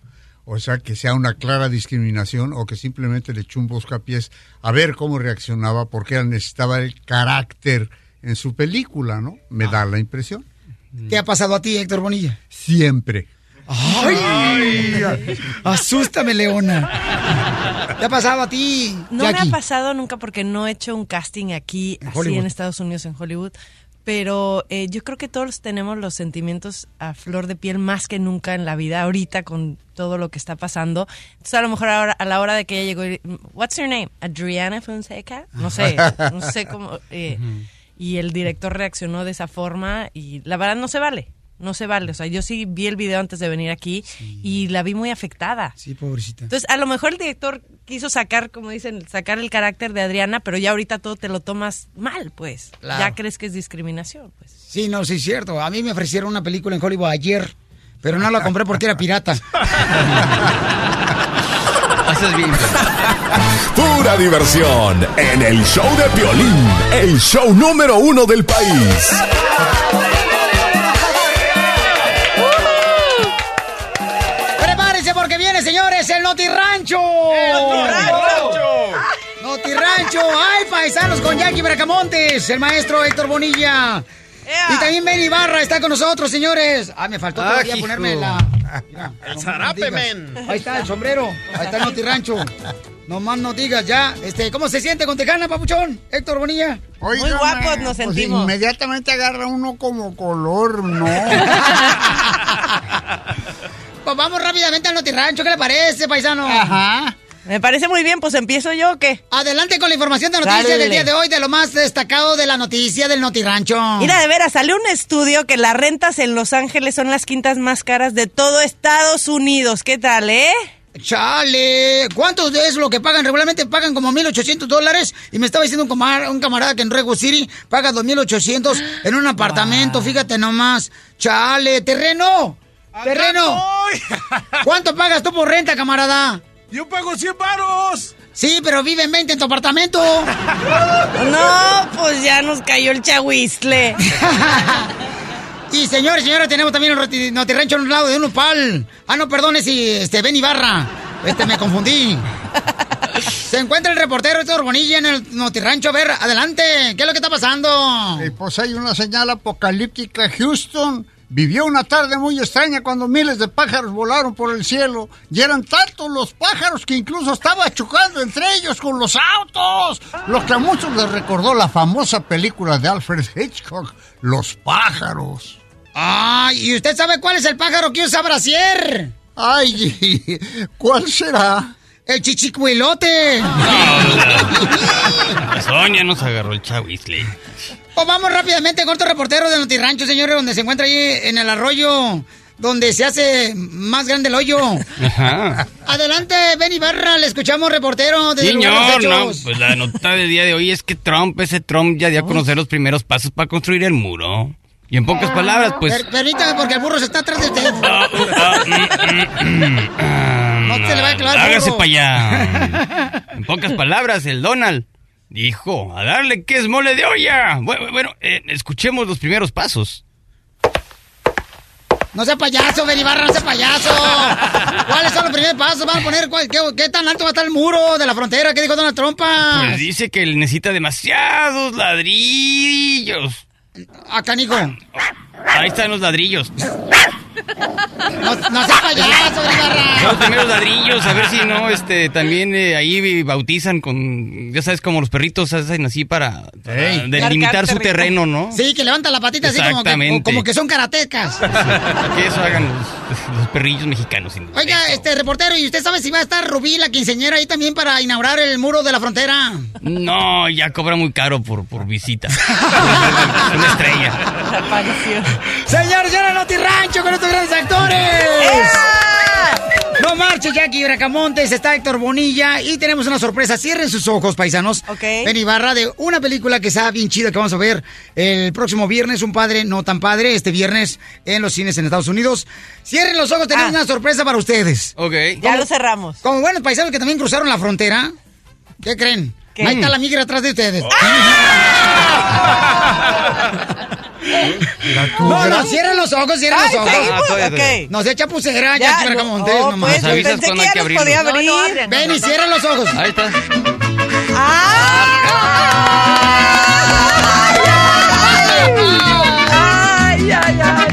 O sea, que sea una clara discriminación o que simplemente le echó un buscapiés a ver cómo reaccionaba porque necesitaba el carácter en su película, ¿no? Me da la impresión. ¿Qué ha pasado a ti, Héctor Bonilla? Siempre. ¡Ay! Asústame, Leona. ¿Te ha pasado a ti? No me ha pasado nunca porque no he hecho un casting aquí, así Hollywood. en Estados Unidos, en Hollywood. Pero eh, yo creo que todos tenemos los sentimientos a flor de piel más que nunca en la vida, ahorita con todo lo que está pasando. Entonces, a lo mejor ahora, a la hora de que ella llegó, y, ¿What's your name? Adriana Fonseca? No sé, no sé cómo. eh, y el director reaccionó de esa forma y la verdad no se vale. No se vale. O sea, yo sí vi el video antes de venir aquí y la vi muy afectada. Sí, pobrecita. Entonces, a lo mejor el director quiso sacar, como dicen, sacar el carácter de Adriana, pero ya ahorita todo te lo tomas mal, pues. Claro. Ya crees que es discriminación, pues. Sí, no, sí, es cierto. A mí me ofrecieron una película en Hollywood ayer, pero no la compré porque era pirata. Haces bien. Pura diversión en el show de Piolín, el show número uno del país. Señores, el Noti Rancho. Noti Rancho. Ay, paisanos con Jackie Bracamontes, el maestro Héctor Bonilla. Y también Ben Ibarra está con nosotros, señores. Ah, me faltó todavía ponerme la... Mira, El no zarape, men. Ahí está el sombrero. Ahí está el Noti Rancho. No más no digas ya. Este, ¿Cómo se siente con Tejana, papuchón? Héctor Bonilla. Muy guapos nos Pues sentimos. inmediatamente agarra uno como color, ¿no? Pues vamos rápidamente al Noti Rancho. ¿Qué le parece, paisano? Ajá. Me parece muy bien, pues empiezo yo o qué? Adelante con la información de noticias Dale. del día de hoy, de lo más destacado de la noticia del Noti Rancho. Mira, de veras, salió un estudio que las rentas en Los Ángeles son las quintas más caras de todo Estados Unidos. ¿Qué tal, eh? Chale, ¿cuánto es lo que pagan? Regularmente pagan como 1.800 dólares y me estaba diciendo un camarada, un camarada que en Rego City paga 2.800 en un apartamento, fíjate nomás. Chale, terreno, terreno. ¿Cuánto pagas tú por renta, camarada? Yo pago 100 varos. Sí, pero vive en 20 en tu apartamento. No, pues ya nos cayó el chahuizle. Y señores, señores, tenemos también el roti- Notirrancho a un lado de un pal. Ah, no, perdone si este Ben Ibarra. Este me confundí. Se encuentra el reportero Héctor Bonilla en el Notirrancho. A ver, adelante. ¿Qué es lo que está pasando? Eh, pues hay una señal apocalíptica. Houston vivió una tarde muy extraña cuando miles de pájaros volaron por el cielo. Y eran tantos los pájaros que incluso estaba chocando entre ellos con los autos. Lo que a muchos les recordó la famosa película de Alfred Hitchcock, Los pájaros. Ay, ¿y usted sabe cuál es el pájaro que usa brasier? Ay, ¿cuál será? El chichicuilote. Sonia nos agarró el chahuizle. Pues vamos rápidamente con otro reportero de Notirrancho, señores, donde se encuentra ahí en el arroyo donde se hace más grande el hoyo. Ajá. Adelante, Ben Ibarra, le escuchamos, reportero de Señor, no, pues la nota del día de hoy es que Trump, ese Trump ya dio a conocer los primeros pasos para construir el muro. Y en pocas palabras, pues... Per- permítame, porque el burro se está atrás de usted. Ah, no se le va a clavar Hágase para allá. En pocas palabras, el Donald dijo, a darle que es mole de olla. Bueno, bueno, eh, escuchemos los primeros pasos. No sea payaso, Ben Ibarra, no sea payaso. ¿Cuáles son los primeros pasos? Van a poner, cuál- qué, qué tan alto va a estar el muro de la frontera? ¿Qué dijo Donald Trump? Pues dice que necesita demasiados ladrillos. Acá, Nico. Ahí están los ladrillos. No, no sea payaso, Ben Ibarra. Los primeros ladrillos, a ver si no, este, también eh, ahí bautizan con, ya sabes, como los perritos hacen así para, para Ey. delimitar su terreno, ¿no? Sí, que levanta la patita así como que, Exactamente. como que son karatecas. Que eso hagan los, los perrillos mexicanos. sin duda. Oiga, este reportero, ¿y usted sabe si va a estar Rubí, la quinceñera, ahí también para inaugurar el muro de la frontera? No, ya cobra muy caro por, por visita. Una estrella. Señores, señores, Noti Rancho con estos grandes actores. No marche, Jackie Bracamontes, está Héctor Bonilla y tenemos una sorpresa. Cierren sus ojos, paisanos. Ok. Ben Ibarra de una película que está bien chida que vamos a ver el próximo viernes, Un Padre No Tan Padre, este viernes en los cines en Estados Unidos. Cierren los ojos, tenemos una sorpresa para ustedes. Ok. Ya lo cerramos. Como buenos paisanos que también cruzaron la frontera, ¿qué creen? Ahí está la migra atrás de ustedes. No, no, cierren los ojos, cierren Ay, los ojos. seguimos, Ah, todavía, todavía. No sea chapucera, Ya, ya, no, Bracamontes, oh, nomás. pues, yo Nos avisas cuando que hay que podía abrir. No, no, Ven y no. cierren los ojos. Ahí está. ¡Ay, ay, ay! ¡Oye, qué bonita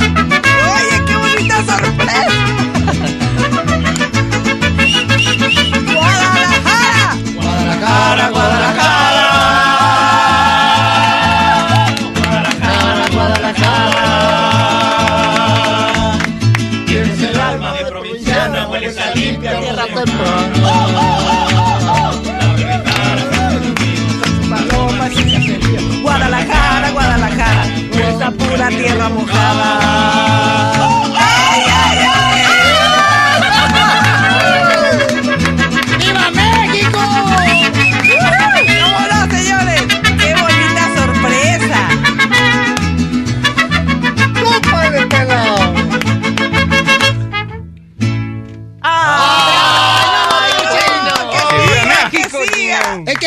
pura tierra mojada.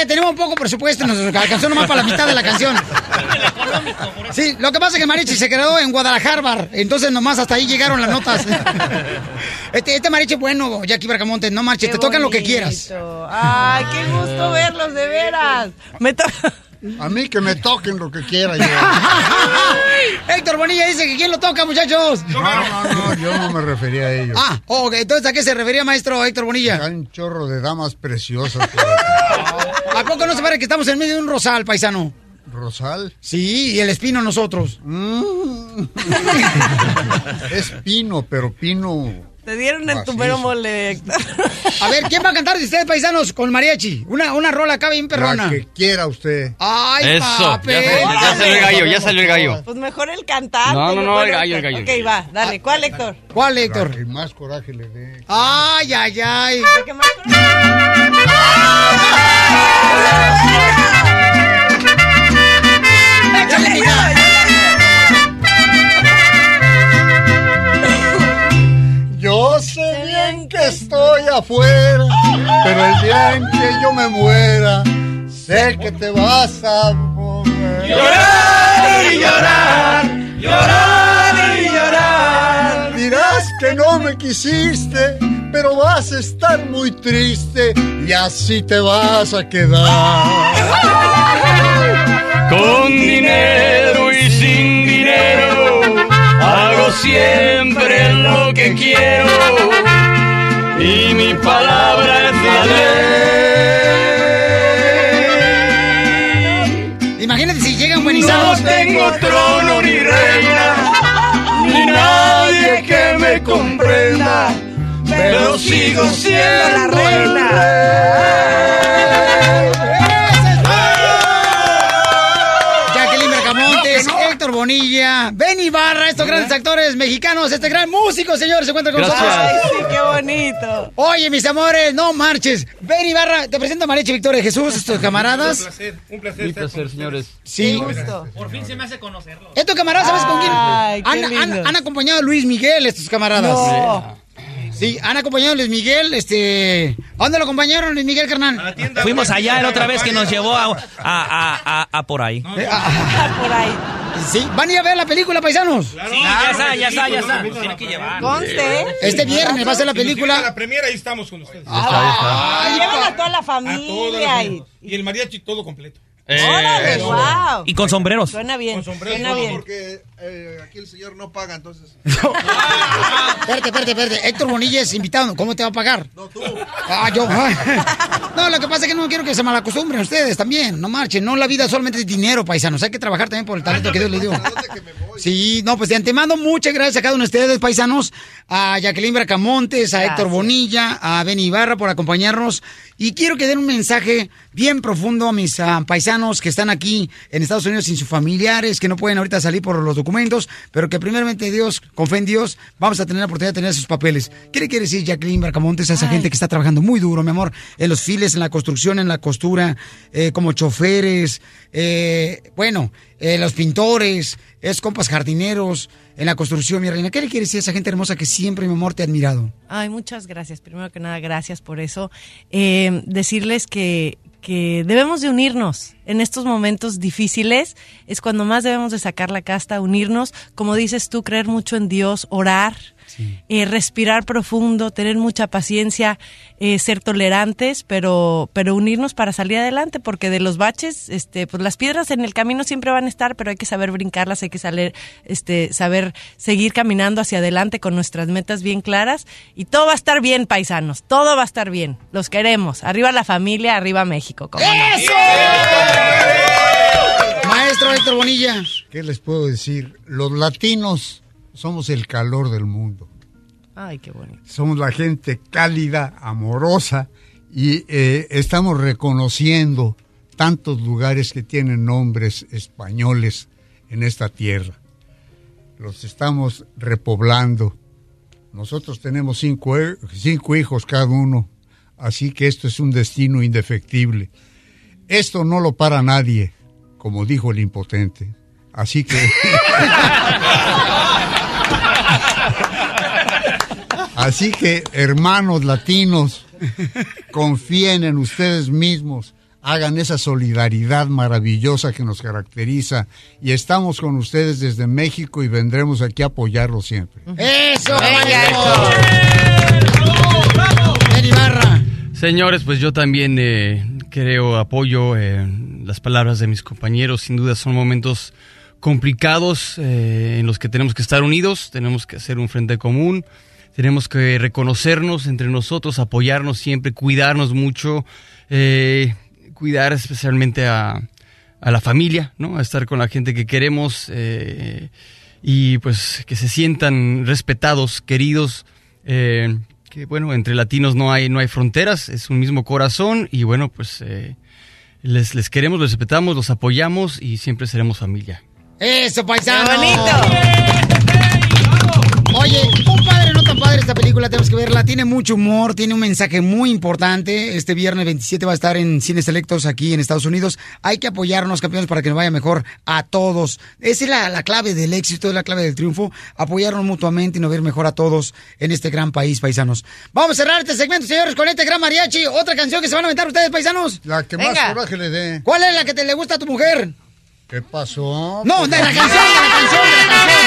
Tenemos poco presupuesto, nos alcanzó nomás para la mitad de la canción. Sí, lo que pasa es que Marichi se quedó en Guadalajara, entonces nomás hasta ahí llegaron las notas. Este, este Marichi es bueno, Jackie Bracamonte, no marches, te tocan lo que quieras. Ay, qué gusto verlos, de veras. Me to- A mí que me toquen lo que quieran. yo. Héctor Bonilla dice que quién lo toca, muchachos. No, no, no, yo no me refería a ellos. Ah, ok, entonces ¿a qué se refería, maestro Héctor Bonilla? Hay un chorro de damas preciosas. ¿A poco no se parece que estamos en medio de un rosal, paisano? ¿Rosal? Sí, y el espino nosotros. Es pino, pero pino. Te dieron el tubero mole, Héctor. A ver, ¿quién va a cantar de ustedes, paisanos, con mariachi? Una, una rola acá bien perrona. La que quiera usted. Ay, Eso, papi. ya, salió- ya salió el gallo, ya salió el gallo. Pues mejor el cantante. No, no, no, el gallo, el gallo. Ok, va, dale. ¿Cuál, Héctor? ¿Cuál, Héctor? Que más coraje le dé. Ay, ay, ay. La que más- Échale, Yo sé bien que estoy afuera, pero el día en que yo me muera, sé que te vas a mover. Llorar y llorar, llorar y llorar. Dirás que no me quisiste, pero vas a estar muy triste y así te vas a quedar. Con dinero y sin dinero, siempre lo que quiero. Y mi palabra es la ley. Imagínate si llegan No buenizados. tengo trono ni reina, ni nadie que me comprenda, pero sigo siendo la reina. Bonilla, Benny Barra, estos grandes actores mexicanos, este gran músico, señores, se encuentra con Gracias. nosotros. Ay, sí, qué bonito. Oye, mis amores, no marches. Benny Barra, te presento a Marichi Victoria Jesús, estos camaradas. un placer. Un placer, señores. Sí. Por fin se me hace conocerlo. Estos camaradas, ¿sabes con quién? Ay, qué Han, han- lindo. han acompañado a Luis Miguel, estos camaradas. No. Sí, han acompañado a Luis Miguel, este... ¿A dónde lo acompañaron, Luis Miguel, carnal? Fuimos allá la otra vez que nos llevó a, a, a, a- a por ahí. Eh, ah, Por ahí. sí, ¿van a ir a ver la película, paisanos? Sí, ya está, ya está, ya está. Tiene que llevar. Conste. Este viernes va a ser la La película. primera ahí estamos con ustedes. Ah, llevan a toda la A toda la familia. familia. Y el mariachi todo completo. Órale, wow. Y con sombreros. Suena bien, suena bien. Porque eh, aquí el señor no paga, entonces. Espérate, espérate, espérate. Héctor Bonilla es invitado. ¿Cómo te va a pagar? No, tú. Ah, yo. No, lo que pasa es que no quiero que se malacostumbren ustedes también. No marchen. No, la vida solamente es dinero, paisanos. Hay que trabajar también por el talento que Dios les dio. Sí, no, pues de antemano, muchas gracias a cada uno de ustedes, paisanos. A Jacqueline Bracamontes, a Héctor Gracias. Bonilla, a Benny Ibarra por acompañarnos. Y quiero que den un mensaje bien profundo a mis ah, paisanos que están aquí en Estados Unidos sin sus familiares, que no pueden ahorita salir por los documentos, pero que primeramente Dios, con fe en Dios, vamos a tener la oportunidad de tener sus papeles. ¿Qué le quiere decir Jacqueline Bracamontes a esa Ay. gente que está trabajando muy duro, mi amor, en los files, en la construcción, en la costura, eh, como choferes, eh, bueno, eh, los pintores, es compas jardineros, en la construcción, mi reina? ¿Qué le quiere decir a esa gente hermosa que siempre, mi amor, te ha admirado? Ay, muchas gracias. Primero que nada, gracias por eso. Decirles que, que debemos de unirnos en estos momentos difíciles. Es cuando más debemos de sacar la casta, unirnos. Como dices tú, creer mucho en Dios, orar, eh, respirar profundo, tener mucha paciencia, eh, ser tolerantes, pero, pero unirnos para salir adelante, porque de los baches, este, pues las piedras en el camino siempre van a estar, pero hay que saber brincarlas, hay que saber, este, saber seguir caminando hacia adelante con nuestras metas bien claras y todo va a estar bien, paisanos, todo va a estar bien. Los queremos. Arriba la familia, arriba México. ¿cómo no? Maestro Héctor Bonilla. ¿Qué les puedo decir? Los latinos somos el calor del mundo. Ay, qué bonito. Somos la gente cálida, amorosa y eh, estamos reconociendo tantos lugares que tienen nombres españoles en esta tierra. Los estamos repoblando. Nosotros tenemos cinco, eh, cinco hijos cada uno, así que esto es un destino indefectible. Esto no lo para nadie, como dijo el impotente. Así que... Así que, hermanos latinos, confíen en ustedes mismos, hagan esa solidaridad maravillosa que nos caracteriza. Y estamos con ustedes desde México y vendremos aquí a apoyarlos siempre. ¡Eso, Señores, pues yo también eh, creo, apoyo eh, las palabras de mis compañeros. Sin duda son momentos complicados eh, en los que tenemos que estar unidos, tenemos que hacer un frente común, tenemos que reconocernos entre nosotros, apoyarnos siempre, cuidarnos mucho, eh, cuidar especialmente a, a la familia, ¿no? A estar con la gente que queremos eh, y pues que se sientan respetados, queridos. eh, que bueno, entre latinos no hay, no hay fronteras, es un mismo corazón y bueno, pues eh, les, les queremos, les respetamos, los apoyamos y siempre seremos familia. Eso, paisano. Oye, un padre no tan padre esta película, tenemos que verla. Tiene mucho humor, tiene un mensaje muy importante. Este viernes 27 va a estar en Cines Selectos aquí en Estados Unidos. Hay que apoyarnos, campeones, para que nos vaya mejor a todos. Esa es la, la clave del éxito, es la clave del triunfo. Apoyarnos mutuamente y nos ver mejor a todos en este gran país, paisanos. Vamos a cerrar este segmento, señores, con este gran mariachi. Otra canción que se van a aventar ustedes, paisanos. La que más coraje le dé. ¿Cuál es la que te le gusta a tu mujer? ¿Qué pasó? No, de la canción, de la canción, de la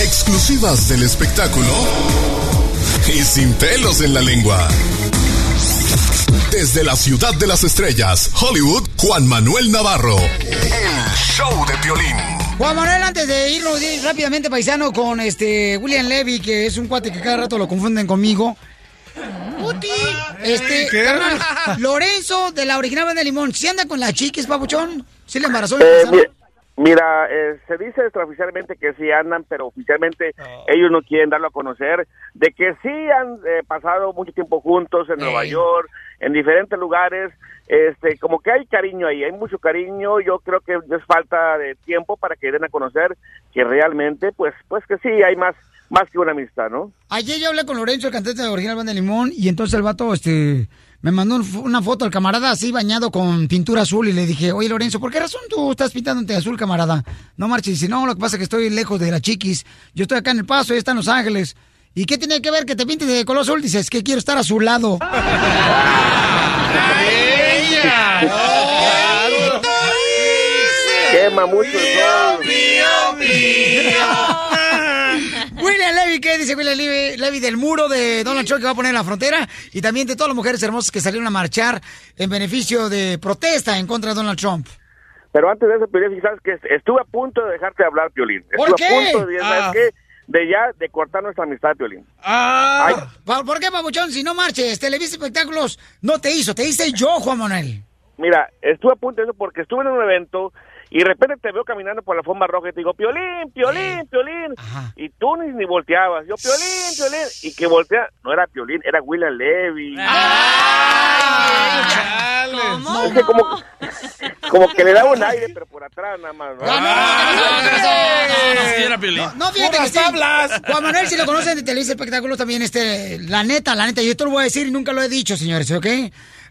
Exclusivas del espectáculo y sin pelos en la lengua. Desde la ciudad de las estrellas, Hollywood, Juan Manuel Navarro. El show de Piolín. Juan Manuel, antes de irnos rápidamente, paisano, con este William Levy, que es un cuate que cada rato lo confunden conmigo. Uti, este, ¿Qué? carnal, Lorenzo de la original Banda de Limón, ¿sí anda con la chiquis, papuchón? ¿Sí le embarazó el Eh, mira, eh, se dice extraoficialmente que sí andan, pero oficialmente ellos no quieren darlo a conocer, de que sí han eh, pasado mucho tiempo juntos en Nueva York, en diferentes lugares, este, como que hay cariño ahí, hay mucho cariño, yo creo que es falta de tiempo para que den a conocer que realmente, pues, pues que sí, hay más, más que una amistad, ¿no? Ayer yo hablé con Lorenzo, el cantante de la original Banda de Limón, y entonces el vato, este, me mandó un- una foto al camarada así bañado con pintura azul y le dije, oye Lorenzo, ¿por qué razón tú estás pintándote azul, camarada? No marches, dice, no, lo que pasa es que estoy lejos de la chiquis, yo estoy acá en El Paso, ella está en Los Ángeles. ¿Y qué tiene que ver que te pintes de color azul? Dices, que quiero estar a su lado. ¡Qué quema mucho el sol. ¿Qué dice William Levy, del muro de Donald Trump que va a poner en la frontera? Y también de todas las mujeres hermosas que salieron a marchar en beneficio de protesta en contra de Donald Trump. Pero antes de eso, Piolín, sabes que estuve a punto de dejarte hablar, Piolín. ¿Por estuve qué? a punto de, ¿sabes Ah. qué? De ya, de cortar nuestra amistad, Piolín. Ah. ¿Por, por qué, papuchón? Si no marches, Televisa Espectáculos no te hizo, te hice yo, Juan Manuel. Mira, estuve a punto de eso porque estuve en un evento y de repente te veo caminando por la forma roja y te digo, Piolín, Piolín, Piolín. Y tú ni, ni volteabas. Yo, Piolín, Piolín. Y que voltea, no era Piolín, era William Levy. Es que como, como que le daba un aire, pero por atrás nada más. ¿no? No, fíjate que sí. Juan Manuel, si lo conocen de Televisa Espectáculos también, este, la neta, la neta, yo te lo voy a decir y nunca lo he dicho, señores, ¿ok?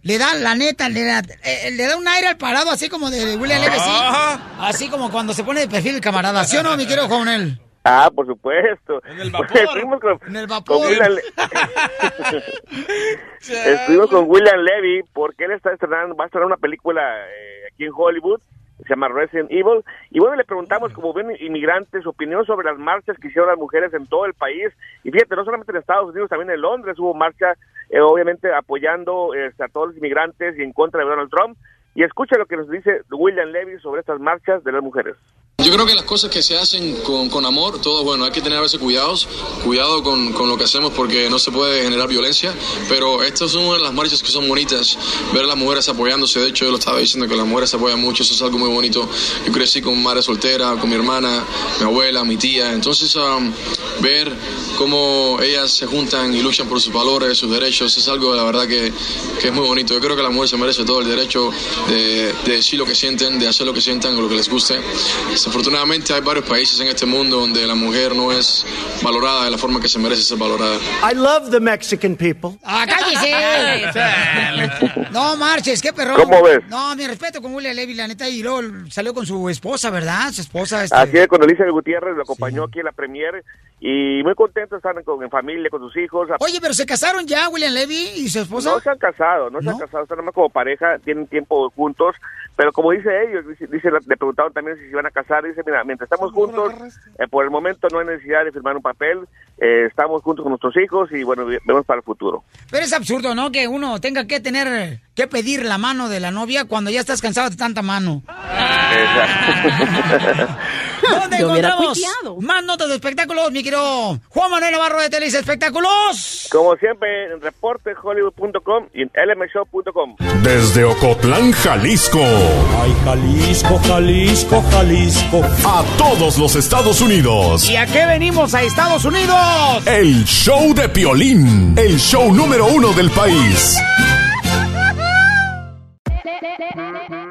Le da, la neta, le da, eh, le da un aire al parado, así como de William Levy, sí. Así como cuando se pone de perfil el camarada, ¿sí o no, mi querido Manuel? Ah, por supuesto. En el vapor. Estuvimos con, En el con vapor. William Le- Estuvimos con William Levy porque él está estrenando, va a estrenar una película eh, aquí en Hollywood, se llama Resident Evil, y bueno, le preguntamos como ven inmigrantes su opinión sobre las marchas que hicieron las mujeres en todo el país, y fíjate, no solamente en Estados Unidos, también en Londres hubo marcha, eh, obviamente apoyando este, a todos los inmigrantes y en contra de Donald Trump, y escucha lo que nos dice William Levy sobre estas marchas de las mujeres. Yo creo que las cosas que se hacen con, con amor, todo bueno, hay que tener a veces cuidados, cuidado con, con lo que hacemos porque no se puede generar violencia, pero estas son una de las marchas que son bonitas, ver a las mujeres apoyándose, de hecho yo lo estaba diciendo que las mujeres se apoyan mucho, eso es algo muy bonito. Yo crecí con madre soltera, con mi hermana, mi abuela, mi tía, entonces um, ver cómo ellas se juntan y luchan por sus valores, sus derechos, es algo la verdad que, que es muy bonito. Yo creo que la mujer se merece todo el derecho de, de decir lo que sienten, de hacer lo que sientan lo que les guste. Desafortunadamente hay varios países en este mundo donde la mujer no es valorada de la forma que se merece ser valorada. I love the Mexican people. ¡Ah, cállese! no marches, qué perrón. ¿Cómo ves? No, mi respeto con William Levy, la neta, y luego salió con su esposa, ¿verdad? Su esposa, este... Así es, con Alicia Gutiérrez lo acompañó aquí en la premier y muy contento estar con, en familia, con sus hijos. Oye, pero se casaron ya William Levy y su esposa. No se han casado, no se han casado, están nomás como pareja, tienen tiempo juntos, pero como dice ellos, dice, dice- le preguntaron también si se iban a casar, dice, mira, mientras estamos juntos, eh, por el momento no hay necesidad de firmar un papel, eh, estamos juntos con nuestros hijos y bueno, ve- vemos para el futuro. Pero es absurdo, ¿no? Que uno tenga que tener que pedir la mano de la novia cuando ya estás cansado de tanta mano. ¿Dónde Yo encontramos más notas de espectáculos, mi querido Juan Manuel Navarro de Televisa Espectáculos? Como siempre, en reportehollywood.com y en lmshow.com. Desde Ocotlán, Jalisco. Ay, Jalisco, Jalisco, Jalisco. A todos los Estados Unidos. ¿Y a qué venimos a Estados Unidos? El show de Piolín. El show número uno del país.